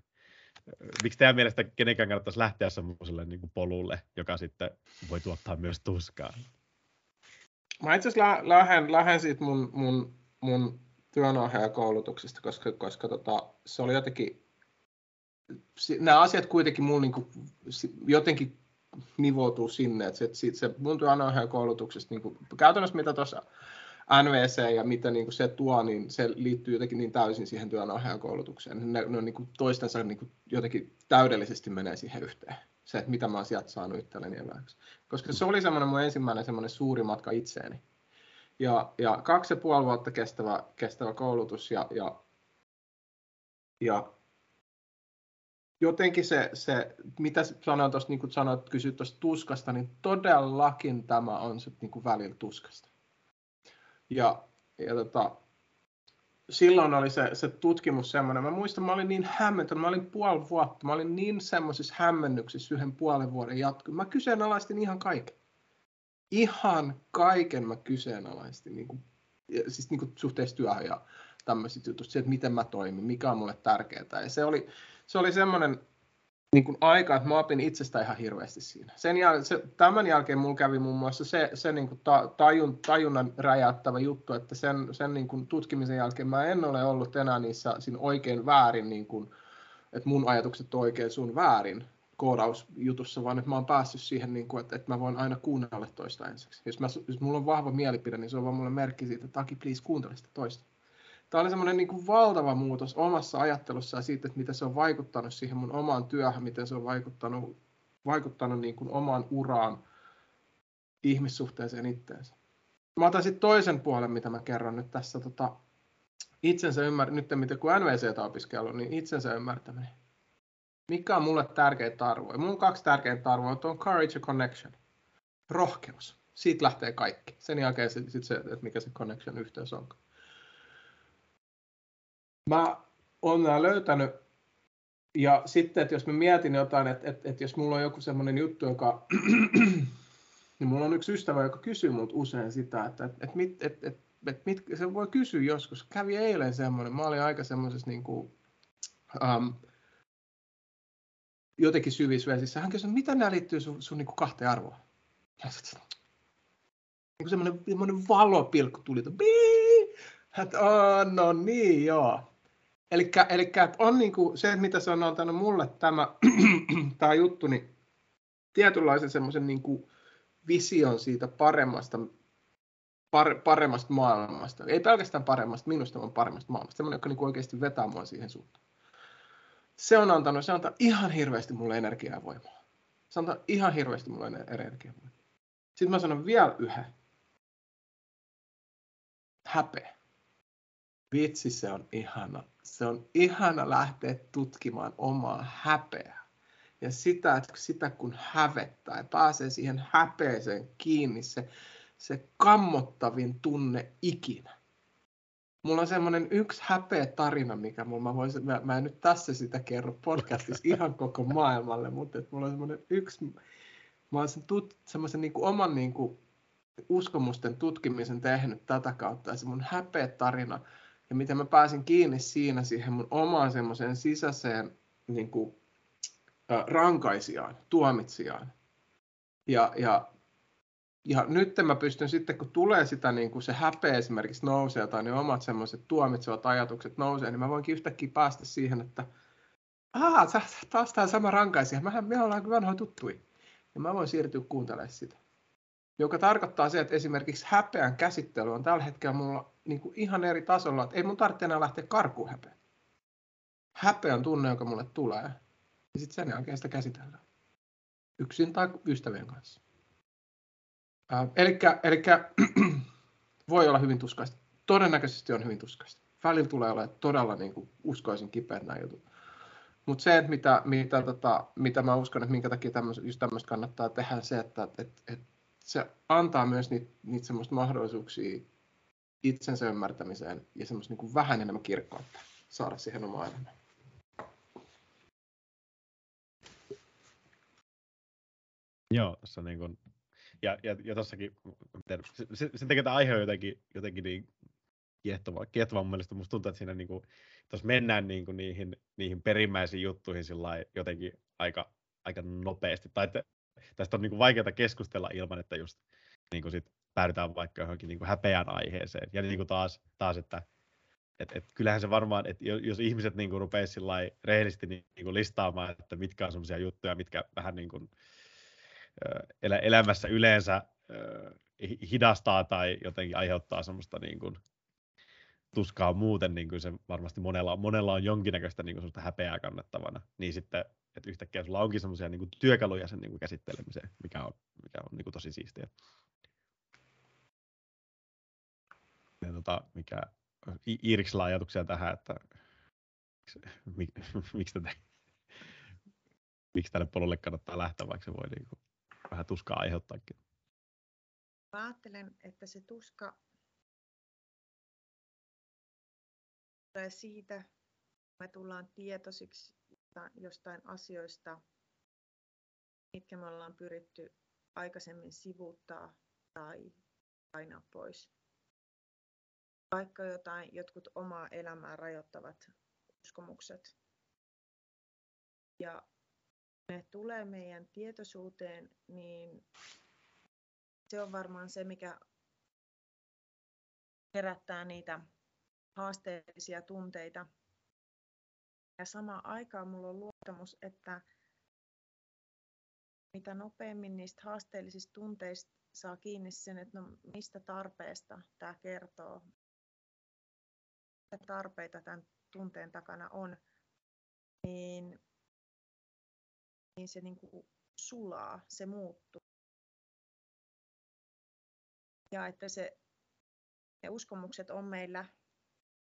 miksi teidän mielestä kenenkään kannattaisi lähteä semmoiselle niin polulle, joka sitten voi tuottaa myös tuskaa? Mä itse asiassa lähden, lähden siitä mun, mun, mun työnohjaajakoulutuksesta, koska, koska tota, se oli jotenkin, nämä asiat kuitenkin mulla niin kuin, jotenkin nivoutuu sinne, että se, se mun työnohjaajakoulutuksesta, niin kuin, käytännössä mitä tuossa NVC ja mitä niin kuin se tuo, niin se liittyy jotenkin niin täysin siihen työnohjaajan koulutukseen. Ne, ne on niin kuin toistensa niin kuin jotenkin täydellisesti menee siihen yhteen. se, että mitä mä oon sieltä saanut itselleni evääksi. Koska se oli semmoinen mun ensimmäinen semmoinen suuri matka itseeni. Ja, ja kaksi ja puoli vuotta kestävä, kestävä koulutus ja, ja, ja jotenkin se, se mitä sanoin tuosta, niin kuin sanoit, kysyt tuosta tuskasta, niin todellakin tämä on se niin kuin välillä tuskasta. Ja, ja tota, silloin oli se, se tutkimus semmoinen, mä muistan, mä olin niin hämmentynyt, mä olin puoli vuotta, mä olin niin semmoisissa hämmennyksissä yhden puolen vuoden jatku. Mä kyseenalaistin ihan kaiken. Ihan kaiken mä kyseenalaistin, niin kuin, siis niin kuin suhteessa työhön ja tämmöisistä jutuista, että miten mä toimin, mikä on mulle tärkeää. Ja se oli, se oli semmoinen niin kuin aika, että mä opin itsestä ihan hirveästi siinä. Sen jäl- se, tämän jälkeen mulla kävi muun muassa se, se niin kuin ta, tajun, tajunnan räjäyttävä juttu, että sen, sen niin kuin tutkimisen jälkeen mä en ole ollut enää niissä siinä oikein väärin, niin kuin, että mun ajatukset on oikein sun väärin koodausjutussa, vaan että mä oon päässyt siihen, niin kuin, että, että mä voin aina kuunnella toista ensiksi. Jos, mä, jos mulla on vahva mielipide, niin se on vaan mulle merkki siitä, että Taki, please, kuuntele sitä toista tämä oli semmoinen niin kuin valtava muutos omassa ajattelussa ja siitä, että miten se on vaikuttanut siihen mun omaan työhön, miten se on vaikuttanut, vaikuttanut niin kuin omaan uraan, ihmissuhteeseen itteensä. Mä otan sitten toisen puolen, mitä mä kerron nyt tässä tota, itsensä ymmär... nyt miten kun NVCtä opiskellut, niin itsensä ymmärtäminen. Mikä on mulle tärkeitä arvoja? Mulla on kaksi tärkeintä arvoa, on courage ja connection. Rohkeus. Siitä lähtee kaikki. Sen jälkeen sitten sit se, että mikä se connection yhteys on mä oon nämä löytänyt ja sitten, että jos mä mietin jotain, että, että, että jos mulla on joku semmoinen juttu, joka, niin mulla on yksi ystävä, joka kysyy mut usein sitä, että, että, että, mit, että, että, että mit, se voi kysyä joskus. Kävi eilen semmoinen, mä olin aika semmoisessa niin kuin, um, jotenkin syvissä vesissä. Hän kysyi, mitä nämä liittyy sun, sun niin kuin kahteen arvoon? Niin semmoinen, semmoinen valopilkku tuli, että, oh, no niin, joo. Eli on niinku se, mitä se on antanut mulle tämä, tämä juttu, niin tietynlaisen semmoisen niinku vision siitä paremmasta, par, paremmasta maailmasta. Ei pelkästään paremmasta minusta, vaan paremmasta maailmasta. Semmoinen, joka niinku oikeasti vetää mua siihen suuntaan. Se on antanut, se antaa ihan hirveästi mulle energiaa ja voimaa. Se antaa ihan hirveästi mulle energiaa ja voimaa. Sitten mä sanon vielä yhden. Häpeä. Vitsi, se on ihana se on ihana lähteä tutkimaan omaa häpeää. Ja sitä, että sitä kun hävettää ja pääsee siihen häpeeseen kiinni, se, se kammottavin tunne ikinä. Mulla on semmoinen yksi häpeä tarina, mikä mulla, mä, voisin, mä, mä en nyt tässä sitä kerro podcastissa ihan koko maailmalle, mutta että mulla on semmoinen yksi, mä olen sen tut, semmoisen niin kuin oman niin kuin uskomusten tutkimisen tehnyt tätä kautta ja se mun häpeä tarina ja miten mä pääsin kiinni siinä siihen mun omaan semmoiseen sisäiseen niin kuin, äh, rankaisijaan, tuomitsijaan. Ja, ja, ja nyt mä pystyn sitten, kun tulee sitä niin kuin se häpeä esimerkiksi nousee tai ne omat semmoiset tuomitsevat ajatukset nousee, niin mä voinkin yhtäkkiä päästä siihen, että aah, taas tämä sama rankaisija, mehän me ollaan vanhoja tuttui. Ja mä voin siirtyä kuuntelemaan sitä joka tarkoittaa se, että esimerkiksi häpeän käsittely on tällä hetkellä mulla niin kuin ihan eri tasolla, että ei mun tarvitse enää lähteä karkuun häpeä. Häpeä on tunne, joka mulle tulee, ja sitten sen jälkeen sitä käsitellään. Yksin tai ystävien kanssa. Äh, eli voi olla hyvin tuskaista. Todennäköisesti on hyvin tuskaista. Välillä tulee olemaan todella niin kuin, uskoisin kipeät nämä jutut. Mutta se, että mitä, mitä, tota, mitä mä uskon, että minkä takia tämmöistä, just tämmöistä kannattaa tehdä, se, että et, et se antaa myös niitä, niitä semmoista mahdollisuuksia itsensä ymmärtämiseen ja semmoista niin vähän enemmän kirkkautta saada siihen omaan elämään. Joo, tässä niin kuin, ja, ja, ja tossakin, se, se, se tekee tämä aihe on jotenkin, jotenkin niin kiehtova, kiehtova mun mielestä. Musta tuntuu, että siinä niin kuin, mennään niin kuin niihin, niihin perimmäisiin juttuihin jotenkin aika, aika nopeasti. Tai että tästä on niin kuin vaikeaa keskustella ilman, että just niin kuin sit päädytään vaikka johonkin niin kuin häpeän aiheeseen. Ja niin kuin taas, taas että et, et kyllähän se varmaan, että jos ihmiset niin rupeaisi rehellisesti niin kuin listaamaan, että mitkä on sellaisia juttuja, mitkä vähän niin kuin, elä, elämässä yleensä hidastaa tai jotenkin aiheuttaa semmoista niin kuin, tuskaa muuten, niin kuin se varmasti monella, monella on jonkinnäköistä niin kuin häpeää kannettavana, niin sitten että yhtäkkiä sulla onkin semmoisia niin työkaluja sen niin kuin käsittelemiseen, mikä on, mikä on niin kuin tosi siistiä. Ja tota, mikä Iiriksellä ajatuksia tähän, että miksi, miksi, tätä, miksi tälle polulle kannattaa lähteä, vaikka se voi niin kuin vähän tuskaa aiheuttaakin. Mä ajattelen, että se tuska tulee siitä, me tullaan tietoisiksi jostain asioista, mitkä me ollaan pyritty aikaisemmin sivuuttaa tai painaa pois. Vaikka jotain, jotkut omaa elämää rajoittavat uskomukset. Ja ne tulee meidän tietoisuuteen, niin se on varmaan se, mikä herättää niitä haasteellisia tunteita. Ja samaan aikaan mulla on luottamus, että mitä nopeammin niistä haasteellisista tunteista saa kiinni sen, että no mistä tarpeesta tämä kertoo, tarpeita tämän tunteen takana on, niin, niin se niin kuin sulaa, se muuttuu. Ja että se, ne uskomukset on meillä,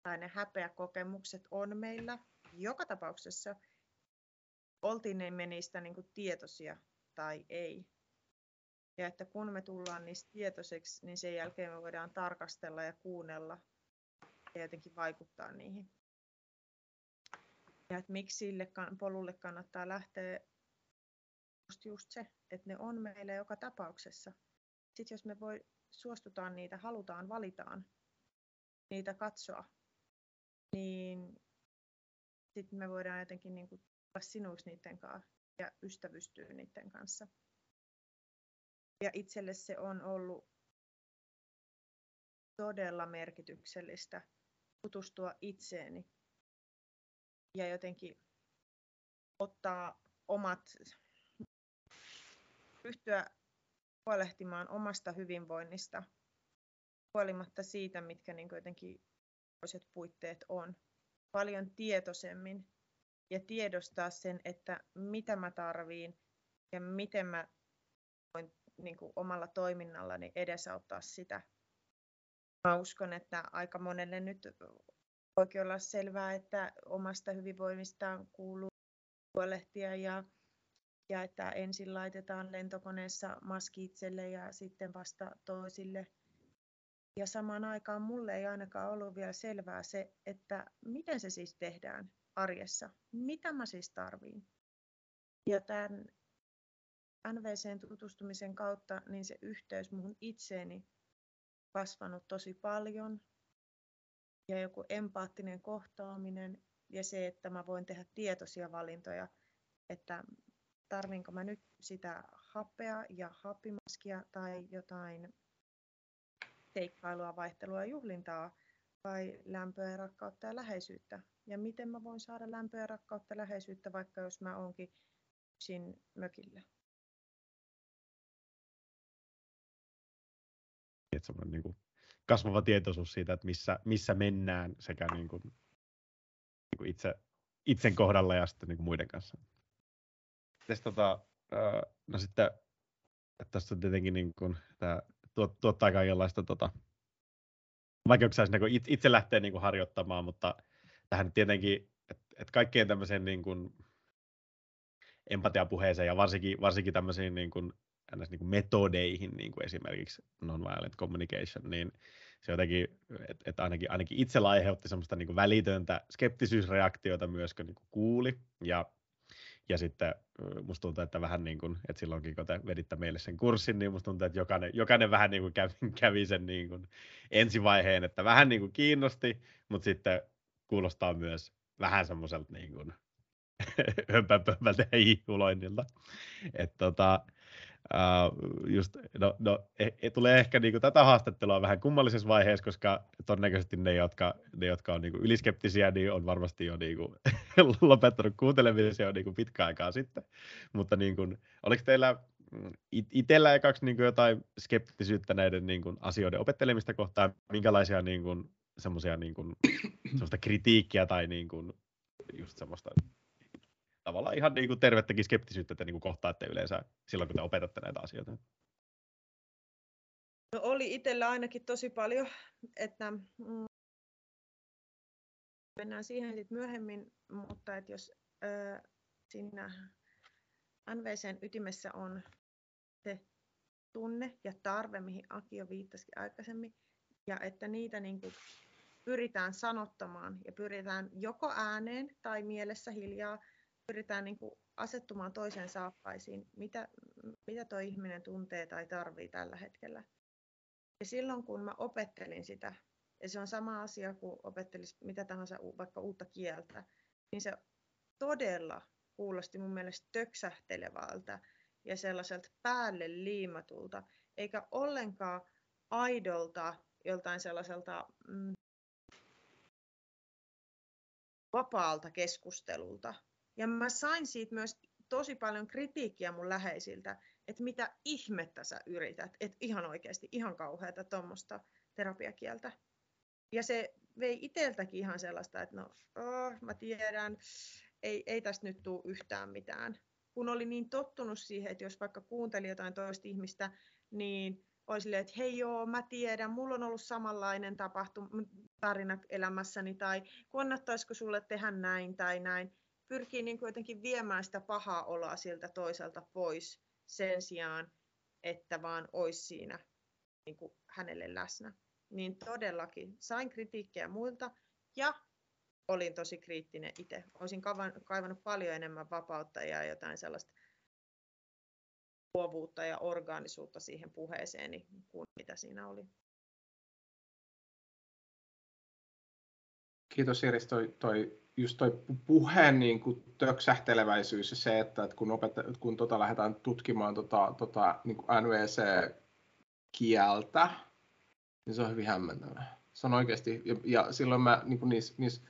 tai ne häpeäkokemukset on meillä joka tapauksessa, oltiin me niistä niin kuin tietoisia tai ei. Ja että kun me tullaan niistä tietoiseksi, niin sen jälkeen me voidaan tarkastella ja kuunnella ja jotenkin vaikuttaa niihin. Ja että miksi sille polulle kannattaa lähteä just, just se, että ne on meillä joka tapauksessa. Sitten jos me voi, suostutaan niitä, halutaan, valitaan niitä katsoa, niin sitten me voidaan jotenkin niin kuin olla sinuiksi niiden kanssa ja ystävystyä niiden kanssa. Ja itselle se on ollut todella merkityksellistä tutustua itseeni ja jotenkin ottaa omat, ryhtyä huolehtimaan omasta hyvinvoinnista huolimatta siitä, mitkä niin jotenkin toiset puitteet on, paljon tietoisemmin ja tiedostaa sen, että mitä mä tarviin ja miten mä voin niin kuin omalla toiminnallani edesauttaa sitä. Mä uskon, että aika monelle nyt voikin olla selvää, että omasta hyvinvoinnistaan kuuluu huolehtia ja, ja että ensin laitetaan lentokoneessa maski itselle ja sitten vasta toisille. Ja samaan aikaan mulle ei ainakaan ollut vielä selvää se, että miten se siis tehdään arjessa. Mitä mä siis tarviin? Ja tämän NVCn tutustumisen kautta niin se yhteys muun itseeni kasvanut tosi paljon ja joku empaattinen kohtaaminen ja se, että mä voin tehdä tietoisia valintoja, että tarvinko mä nyt sitä happea ja happimaskia tai jotain seikkailua, vaihtelua ja juhlintaa vai lämpöä ja rakkautta ja läheisyyttä. Ja miten mä voin saada lämpöä ja rakkautta ja läheisyyttä, vaikka jos mä oonkin yksin mökillä. Että semmoinen niin kuin kasvava tietoisuus siitä, että missä, missä mennään sekä niin kuin, niin kuin itse, itsen kohdalla ja sitten niin kuin muiden kanssa. Sitten, tota, no sitten, tässä on tietenkin niin kuin, tämä tuottaa kaikenlaista tota, vaikeuksia niin itse lähtee niin kuin harjoittamaan, mutta tähän tietenkin, että et kaikkeen tämmöiseen niin kuin empatiapuheeseen ja varsinkin, varsinkin tämmöisiin niin kuin, ns. Niin kuin metodeihin, niin kuin esimerkiksi nonviolent communication, niin se jotenkin, että et ainakin, ainakin itsellä aiheutti semmoista niin kuin välitöntä skeptisyysreaktiota myös, kun niin kuin kuuli, ja ja sitten musta tuntuu, että vähän niin kuin, että silloinkin kun te veditte meille sen kurssin, niin musta tuntuu, että jokainen, jokainen vähän niin kuin kävi, kävi sen niin kuin ensivaiheen, että vähän niin kuin kiinnosti, mutta sitten kuulostaa myös vähän semmoiselta niin kuin hömpänpömpältä ja hihuloinnilta. Että tota, Uh, just, no, no, e, e, tulee ehkä niinku tätä haastattelua vähän kummallisessa vaiheessa, koska todennäköisesti ne, jotka, ne, jotka on niinku yliskeptisiä, niin on varmasti jo niinku lopettanut kuuntelemisen jo niinku pitkä aikaa sitten. Mutta niinku, oliko teillä mm, itsellä ekaksi niinku jotain skeptisyyttä näiden niinku asioiden opettelemista kohtaan? Minkälaisia niinku, semmoisia niinku, semmoista kritiikkiä tai niinku, just semmoista tavallaan ihan niin kuin tervettäkin skeptisyyttä te niin kuin kohtaatte yleensä silloin, kun te opetatte näitä asioita. No oli itsellä ainakin tosi paljon, että mm, mennään siihen sitten myöhemmin, mutta että jos äh, siinä NVCn ytimessä on se tunne ja tarve, mihin Aki jo viittasikin aikaisemmin, ja että niitä niin kuin pyritään sanottamaan ja pyritään joko ääneen tai mielessä hiljaa, pyritään niin kuin asettumaan toisen saappaisiin, mitä, mitä tuo ihminen tuntee tai tarvii tällä hetkellä. Ja silloin kun mä opettelin sitä, ja se on sama asia kuin opettelisi mitä tahansa vaikka uutta kieltä, niin se todella kuulosti mun mielestä töksähtelevältä ja sellaiselta päälle liimatulta, eikä ollenkaan aidolta joltain sellaiselta mm, vapaalta keskustelulta. Ja mä sain siitä myös tosi paljon kritiikkiä mun läheisiltä, että mitä ihmettä sä yrität, että ihan oikeasti ihan kauheata tuommoista terapiakieltä. Ja se vei iteltäkin ihan sellaista, että no, oh, mä tiedän, ei, ei tästä nyt tule yhtään mitään. Kun oli niin tottunut siihen, että jos vaikka kuunteli jotain toista ihmistä, niin oli silleen, että hei joo, mä tiedän, mulla on ollut samanlainen tapahtuma, tarina elämässäni, tai kannattaisiko sulle tehdä näin tai näin. Pyrkii niin kuin jotenkin viemään sitä pahaa oloa siltä toiselta pois sen sijaan, että vaan olisi siinä niin kuin hänelle läsnä. Niin todellakin sain kritiikkiä muilta ja olin tosi kriittinen itse. Olisin kaivannut paljon enemmän vapautta ja jotain sellaista luovuutta ja orgaanisuutta siihen puheeseeni kuin mitä siinä oli. Kiitos Iris, toi, toi, just toi puheen niin kuin töksähteleväisyys ja se, että, että kun, opetta, kun tota lähdetään tutkimaan tota, tota, niin kuin NVC-kieltä, niin se on hyvin hämmentävää. Se on oikeasti, ja, ja silloin mä niin kuin niissä, niissä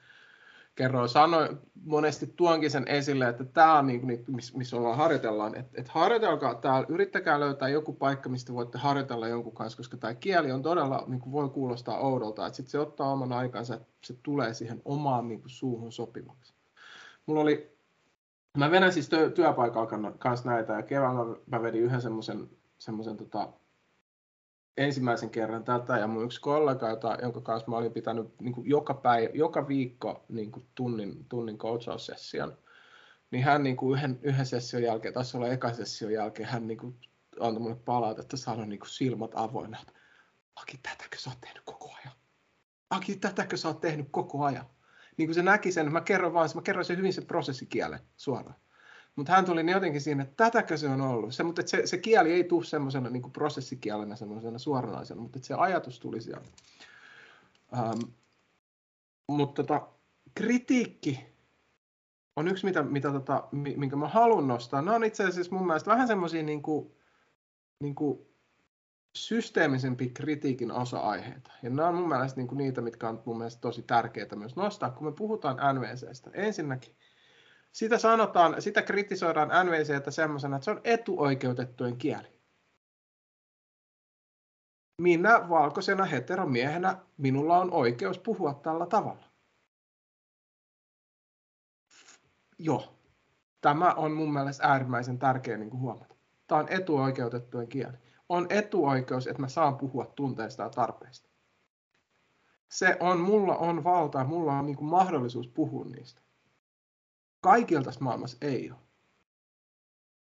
kerroin, sanoin, monesti tuonkin sen esille, että tämä on niin kuin, missä, missä ollaan harjoitellaan, että, että harjoitelkaa täällä, yrittäkää löytää joku paikka, mistä voitte harjoitella jonkun kanssa, koska tämä kieli on todella, niin kuin voi kuulostaa oudolta, että sitten se ottaa oman aikansa, että se tulee siihen omaan niin kuin suuhun sopivaksi. Mulla oli, mä vedän siis työpaikalla kanssa näitä ja keväällä mä vedin yhden semmoisen semmoisen tota, ensimmäisen kerran tätä ja mun yksi kollega, jota, jonka kanssa mä olin pitänyt niin kuin joka, päivä, joka viikko niin kuin tunnin, tunnin coachaussession, niin hän niin kuin yhden, yhden session jälkeen, taisi olla eka session jälkeen, hän niin kuin antoi mulle palautetta, sanoi niin kuin silmät avoinna, että Aki, tätäkö sä oot tehnyt koko ajan? Aki, tätäkö sä oot tehnyt koko ajan? Niin kuin se näki sen, mä kerron vaan, mä kerron sen hyvin sen prosessikielen suoraan. Mutta hän tuli niin jotenkin siinä, että tätäkö se on ollut. Se, mutta se, se kieli ei tule semmoisena niin prosessikielenä, semmoisena suoranaisena, mutta se ajatus tuli sieltä. Ähm, mutta tota, kritiikki on yksi, mitä, mitä tota, minkä mä haluan nostaa. Nämä on itse asiassa mun mielestä vähän semmoisia niin kuin, niin kuin systeemisempi kritiikin osa-aiheita. Ja nämä on mun mielestä niin kuin niitä, mitkä on mun mielestä tosi tärkeitä myös nostaa, kun me puhutaan NVCstä. Ensinnäkin sitä sanotaan, sitä kritisoidaan NVCtä semmoisena, että se on etuoikeutettujen kieli. Minä valkoisena heteromiehenä, minulla on oikeus puhua tällä tavalla. Joo, tämä on mun mielestä äärimmäisen tärkeä niin kuin huomata. Tämä on etuoikeutettujen kieli. On etuoikeus, että mä saan puhua tunteista ja tarpeista. Se on, mulla on valta, mulla on niin kuin mahdollisuus puhua niistä. Kaikilta tässä maailmassa ei ole.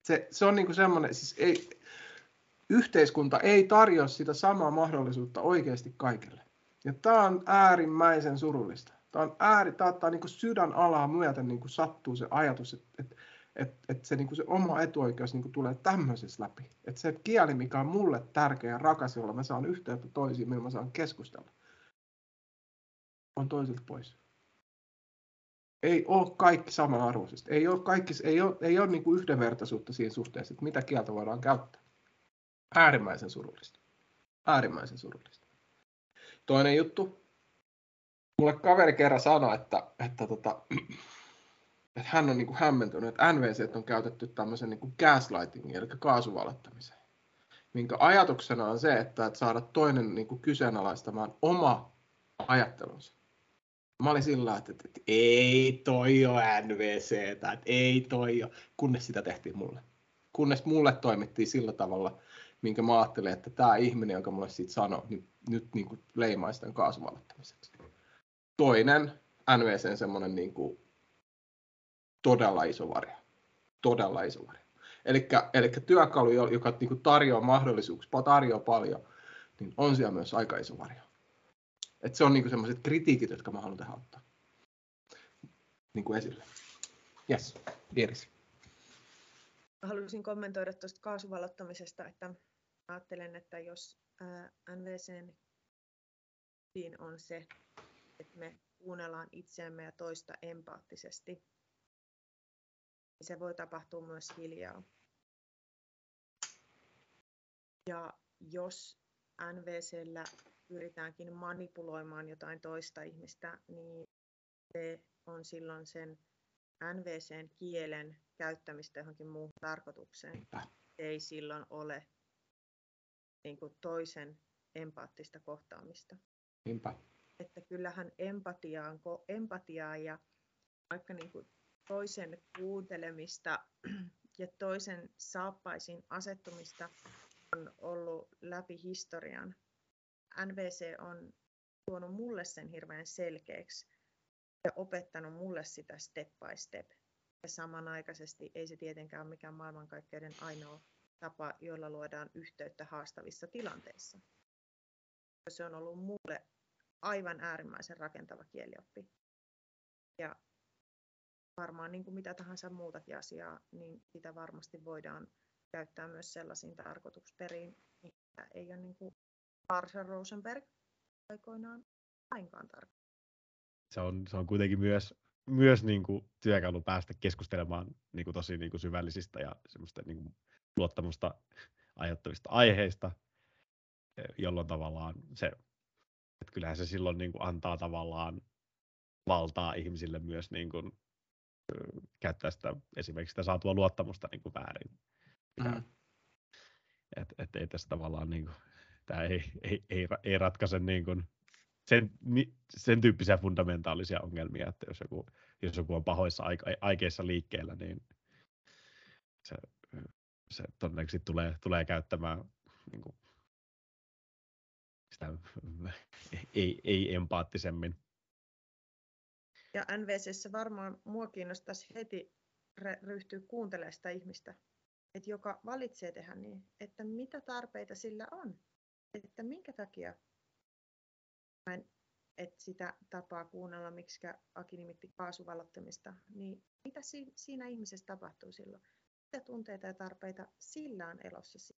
Se, se on niin semmoinen, siis ei, yhteiskunta ei tarjoa sitä samaa mahdollisuutta oikeasti kaikille. Ja tämä on äärimmäisen surullista. Tämä on ääri, tämä ottaa niin sydän alaa myöten niin sattuu se ajatus, että, että, että, että se, niin se oma etuoikeus niin tulee tämmöisessä läpi. Että se kieli, mikä on mulle tärkeä ja rakas, jolla mä saan yhteyttä toisiin, millä mä saan keskustella, on toisilta pois ei ole kaikki samanarvoisesti. Ei ole, kaikki, ei ole, ei ole niin kuin yhdenvertaisuutta siinä suhteessa, että mitä kieltä voidaan käyttää. Äärimmäisen surullista. Äärimmäisen surullista. Toinen juttu. Mulle kaveri kerran sanoi, että, että, tota, että hän on niin kuin hämmentynyt, että NVC on käytetty tämmöisen niin kuin gaslightingin, eli kaasuvalattamiseen. Minkä ajatuksena on se, että, että saada toinen niin kuin kyseenalaistamaan oma ajattelunsa. Mä olin sillä että, että, että ei toi ole NVC, että ei toi ole, kunnes sitä tehtiin mulle. Kunnes mulle toimittiin sillä tavalla, minkä mä ajattelin, että tämä ihminen, joka mulle siitä sanoi, niin nyt niin kuin leimaisi tämän kaasuvallottamiseksi. Toinen NVCn semmoinen niin kuin todella iso varjo. Todella iso varjo. Eli työkalu, joka niin kuin tarjoaa mahdollisuuksia, tarjoaa paljon, niin on siellä myös aika iso varjo. Et se on niin sellaiset kritiikit, jotka mä haluan tähän ottaa niin kuin esille. Yes, Iris. Haluaisin kommentoida tuosta kaasuvallottamisesta, että ajattelen, että jos NVCn on se, että me kuunnellaan itseämme ja toista empaattisesti, niin se voi tapahtua myös hiljaa. Ja jos NVCllä pyritäänkin manipuloimaan jotain toista ihmistä, niin se on silloin sen NVCn kielen käyttämistä johonkin muuhun tarkoitukseen. Se ei silloin ole niin kuin toisen empaattista kohtaamista. Niinpä. Että kyllähän empatiaa, empatiaa ja vaikka niin kuin toisen kuuntelemista ja toisen saappaisiin asettumista on ollut läpi historian. NVC on tuonut mulle sen hirveän selkeäksi ja opettanut mulle sitä step by step. Ja samanaikaisesti ei se tietenkään ole mikään maailmankaikkeuden ainoa tapa, jolla luodaan yhteyttä haastavissa tilanteissa. Se on ollut mulle aivan äärimmäisen rakentava kielioppi. Ja varmaan niin kuin mitä tahansa muutakin asiaa, niin sitä varmasti voidaan käyttää myös sellaisiin tarkoitusperiin, mitä ei ole niin kuin Marshall Rosenberg aikoinaan lainkaan tarkoittanut. Se on, se on kuitenkin myös, myös niin kuin työkalu päästä keskustelemaan niin kuin tosi niin kuin syvällisistä ja semmoista niin kuin luottamusta aiheuttavista aiheista, e, jolloin tavallaan se, että kyllähän se silloin niin kuin antaa tavallaan valtaa ihmisille myös niin kuin, käyttää sitä, esimerkiksi sitä saatua luottamusta niin kuin väärin. Mm. Et, et ei tässä tavallaan niin kuin, tämä ei, ei, ei, ei ratkaise niin kuin sen, sen tyyppisiä fundamentaalisia ongelmia, että jos joku, jos joku on pahoissa aikeissa liikkeellä, niin se, se todennäköisesti tulee, tulee käyttämään niin kuin, sitä ei, ei empaattisemmin. Ja NVCssä varmaan mua kiinnostaisi heti ryhtyä kuuntelemaan sitä ihmistä, että joka valitsee tehdä niin, että mitä tarpeita sillä on, että minkä takia mä en, että sitä tapaa kuunnella, miksi Aki nimitti kaasuvallottamista, niin mitä si- siinä ihmisessä tapahtuu silloin? Mitä tunteita ja tarpeita sillä on elossa?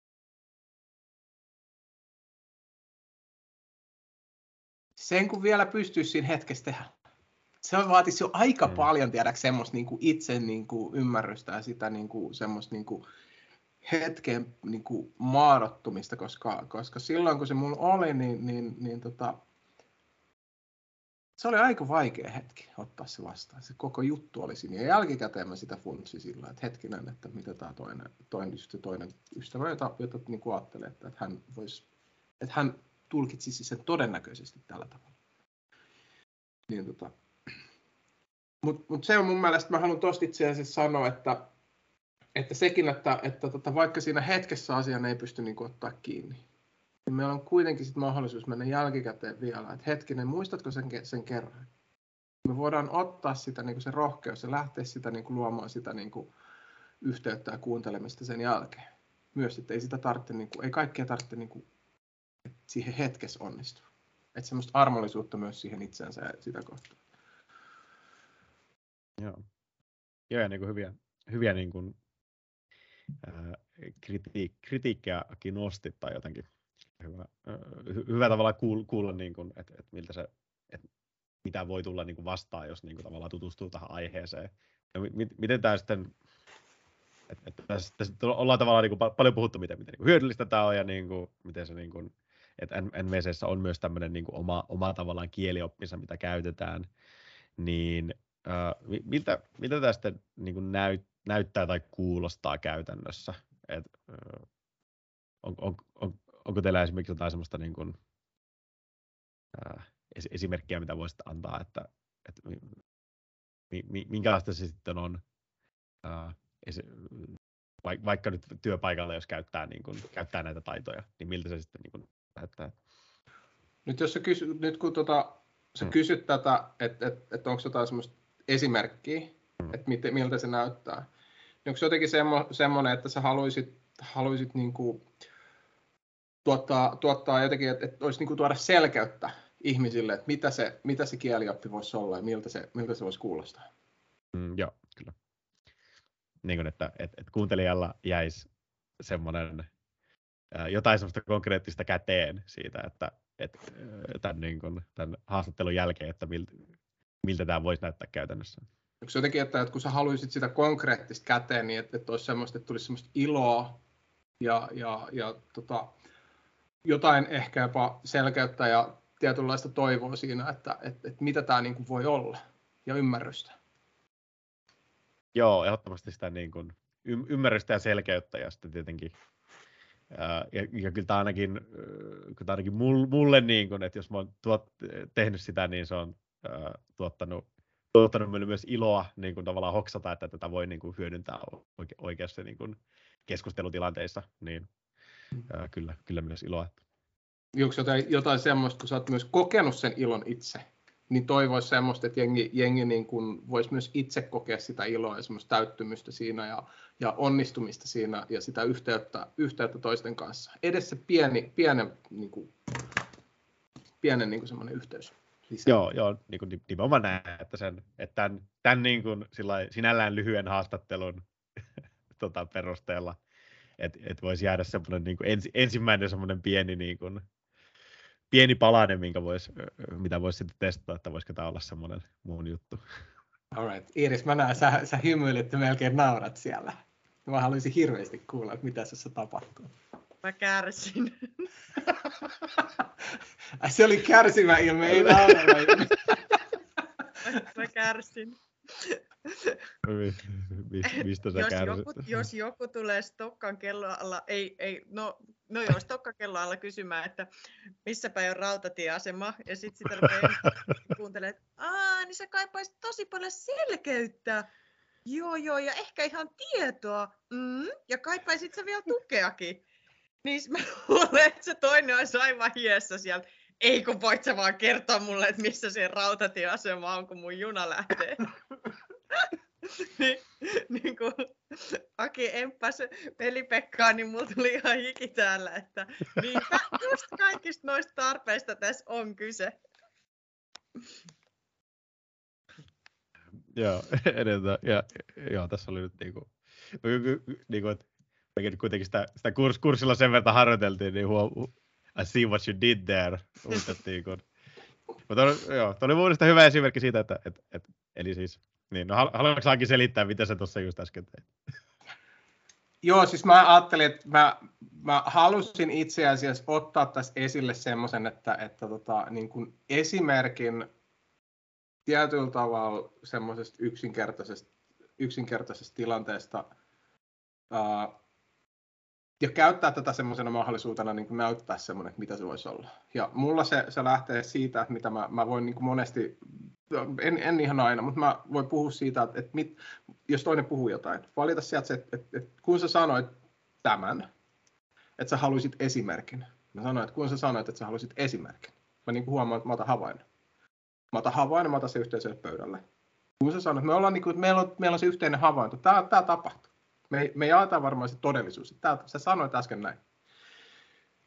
Sen kun vielä pystyisi siinä hetkessä tehdä. Se vaatisi jo aika mm. paljon tiedä semmoista niin kuin itse niin kuin ymmärrystä ja sitä niin kuin, semmoista niin kuin, hetken niin kuin maadottumista, koska, koska silloin kun se mulla oli, niin, niin, niin tota, se oli aika vaikea hetki ottaa se vastaan. Se koko juttu oli siinä. Ja jälkikäteen mä sitä funtsin sillä, että hetkinen, että mitä tämä toinen, toinen, toinen ystävä, jota, jota niin kuin ajattelee, että, että, hän vois, että hän tulkitsisi sen todennäköisesti tällä tavalla. Niin, tota. Mutta mut se on mun mielestä, mä haluan tosta itse asiassa sanoa, että että sekin, että, että tota, vaikka siinä hetkessä asian ei pysty niin kuin, ottaa kiinni, niin meillä on kuitenkin sit mahdollisuus mennä jälkikäteen vielä, että hetkinen, muistatko sen, sen kerran? Me voidaan ottaa sitä niin kuin se rohkeus ja lähteä sitä niin kuin, luomaan sitä niin kuin, yhteyttä ja kuuntelemista sen jälkeen. Myös, että ei sitä tarvitse, niin kuin, ei kaikkea tarvitse niin kuin, että siihen hetkessä onnistua. Että semmoista armollisuutta myös siihen itseensä ja sitä kohtaa. Joo. Joo, ja niin kuin hyviä, hyviä niin kuin kritiik, kritiikkiäkin nosti tai jotenkin hyvä, hyvä tavalla kuulla, kuulla niin kuin, että, että miltä se, että mitä voi tulla niin kuin vastaan, jos niin kuin tavallaan tutustuu tähän aiheeseen. Ja mi, miten tämä sitten, että, että tässä, tässä ollaan tavallaan niin kuin paljon puhuttu, miten, miten niin kuin hyödyllistä tämä on ja niin kuin, miten se niin kuin, että NVCssä on myös tämmöinen niin kuin oma, oma tavallaan kielioppinsa, mitä käytetään, niin äh, miltä, miltä tästä niin kuin näyt, näyttää tai kuulostaa käytännössä? Et, on, on, on, onko teillä esimerkiksi jotain sellaista niin kuin, ää, esimerkkiä, mitä voisitte antaa, että että minkälaista se sitten on, ää, vaikka nyt työpaikalla, jos käyttää, niin kuin, käyttää näitä taitoja, niin miltä se sitten niin kuin, näyttää? Nyt, jos kysy, nyt kun tota, sä hmm. kysyt tätä, että et, et onko jotain semmoista esimerkkiä, hmm. että miltä se näyttää, onko jotenkin semmo, semmoinen, että sä haluaisit, haluaisit niin kuin, tuottaa, tuottaa jotenkin, että, että olisi niin kuin tuoda selkeyttä ihmisille, että mitä se, mitä se kielioppi voisi olla ja miltä se, miltä se voisi kuulostaa. Mm, joo, kyllä. Niin kuin, että, että, että kuuntelijalla jäisi semmoinen jotain semmoista konkreettista käteen siitä, että, että tämän, niin kuin, tämän haastattelun jälkeen, että miltä, miltä tämä voisi näyttää käytännössä. Onko jotenkin, että, kun sä haluaisit sitä konkreettista käteen, niin että, että olisi semmoista, että tulisi semmoista iloa ja, ja, ja tota, jotain ehkä jopa selkeyttä ja tietynlaista toivoa siinä, että, että, että mitä tämä niin voi olla ja ymmärrystä. Joo, ehdottomasti sitä niin kuin ymmärrystä ja selkeyttä ja sitten tietenkin ja, ja kyllä tämä ainakin, kyllä tämä ainakin mulle, niin kuin, että jos mä oon tuot, tehnyt sitä, niin se on äh, tuottanut, tuottanut meille myös iloa niin kuin tavallaan hoksata, että tätä voi niin kuin hyödyntää oike, oikeassa niin kuin keskustelutilanteissa, niin äh, kyllä, kyllä myös iloa. Onko jotain, jotain semmoista, kun sä oot myös kokenut sen ilon itse, niin toivoisi semmoista, että jengi, jengi niin kuin voisi myös itse kokea sitä iloa ja semmoista täyttymystä siinä ja, ja onnistumista siinä ja sitä yhteyttä, yhteyttä toisten kanssa. Edes se pieni, pienen, niin kuin, pienen niin kuin semmoinen yhteys. Lisää. Joo, joo niin kuin nimenomaan näin, että, sen, että tämän, tämän niin kuin, sinällään lyhyen haastattelun tota, perusteella, että et voisi jäädä semmoinen niin kuin ensi, ensimmäinen semmoinen pieni niin kuin, pieni palanen, minkä vois, mitä voisi sitten testata, että voisiko tämä olla semmoinen muun juttu. Alright. Iiris, mä näen, sä, sä hymyilit ja melkein naurat siellä. Mä haluaisin hirveästi kuulla, että mitä tässä tapahtuu. Mä kärsin. Se oli kärsimä ilme, ei naurava Mä kärsin. Mistä sä jos joku, jos joku tulee Stokkan kelloalla, ei, ei, no, no joo, Stokkan kelloalla kysymään, että missä päin on rautatieasema, ja sitten sitä kuuntelee, että Aa, niin se kaipaisi tosi paljon selkeyttä. Joo, joo, ja ehkä ihan tietoa. Mm, ja kaipaisit sä vielä tukeakin. Niin mä luulen, että se toinen olisi aivan hiessä siellä. Ei kun voit sä vaan kertoa mulle, että missä se rautatieasema on, kun mun juna lähtee. niin, niin kun Aki emppas pelipekkaa, niin mulla tuli ihan hiki täällä, että niinpä just kaikista noista tarpeista tässä on kyse. Joo, edeltä. Ja, joo, tässä oli nyt niinku, niinku että mekin kuitenkin sitä, sitä kurs, kurssilla sen verran harjoiteltiin, niin huom, I see what you did there, uutettiin kun. Mutta joo, toi oli mun hyvä esimerkki siitä, että, että, että eli siis niin, no haluatko saakin selittää, mitä sä tuossa just äsken teit? Joo, siis mä ajattelin, että mä, mä halusin itse asiassa ottaa tässä esille semmoisen, että, että tota, niin kuin esimerkin tietyllä tavalla semmoisesta yksinkertaisesta, yksinkertaisesta tilanteesta, ää, ja käyttää tätä semmoisena mahdollisuutena niin kuin näyttää semmoinen, mitä se voisi olla. Ja mulla se, se lähtee siitä, että mitä mä, mä voin niin kuin monesti, en, en ihan aina, mutta mä voin puhua siitä, että, että mit, jos toinen puhuu jotain, valita sieltä se, että, että, että kun sä sanoit tämän, että sä haluaisit esimerkin. Mä sanoin, että kun sä sanoit, että sä haluaisit esimerkin. Mä niin kuin huomaan, että mä otan havainnon. Mä otan havainnon, mä otan se yhteiselle pöydälle. Kun sä sanoit, että, me ollaan niin kuin, että meillä, on, meillä on se yhteinen havainto, tämä, tämä tapahtuu. Me, me jaetaan varmaan se todellisuus. Tää, sä sanoit äsken näin.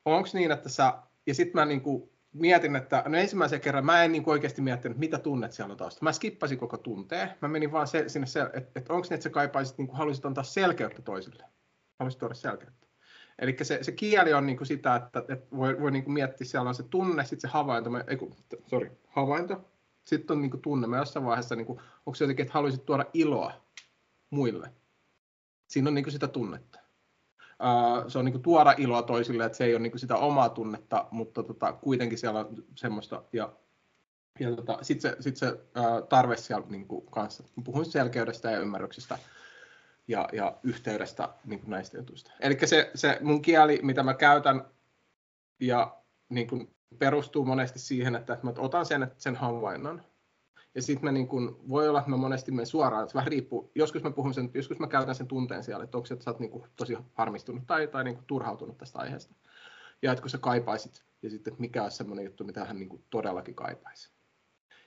Onko niin, että sä, ja sitten mä niinku mietin, että no ensimmäisen kerran mä en niinku oikeasti miettinyt, mitä tunnet siellä on taustalla. Mä skippasin koko tunteen. Mä menin vaan se, sinne, se, että et onko niin, että sä kaipaisit, niinku, haluaisit antaa selkeyttä toisille. Haluaisit tuoda selkeyttä. Eli se, se kieli on niinku sitä, että, että voi, voi niinku miettiä, siellä on se tunne, sitten se havainto, ei kun, sorry, havainto, sitten on niinku tunne. Mä jossain vaiheessa, niinku, onko se jotenkin, että haluaisit tuoda iloa muille siinä on niin sitä tunnetta. se on niin tuoda iloa toisille, että se ei ole niin sitä omaa tunnetta, mutta tota, kuitenkin siellä on semmoista. Ja, ja tota, sitten se, sit se tarve siellä niin kanssa. Puhun selkeydestä ja ymmärryksestä ja, ja yhteydestä niin näistä jutuista. Eli se, se mun kieli, mitä mä käytän, ja niin kuin perustuu monesti siihen, että mä otan sen, sen havainnon, Ja sitten me niin kun, voi olla, että me monesti me suoraan, että vähän riippuu, joskus mä puhun sen, joskus mä käytän sen tunteen siellä, että onko se, että sä oot niin tosi harmistunut tai, tai niin turhautunut tästä aiheesta. Ja että kun sä kaipaisit, ja sitten että mikä olisi semmoinen juttu, mitä hän niin todellakin kaipaisi.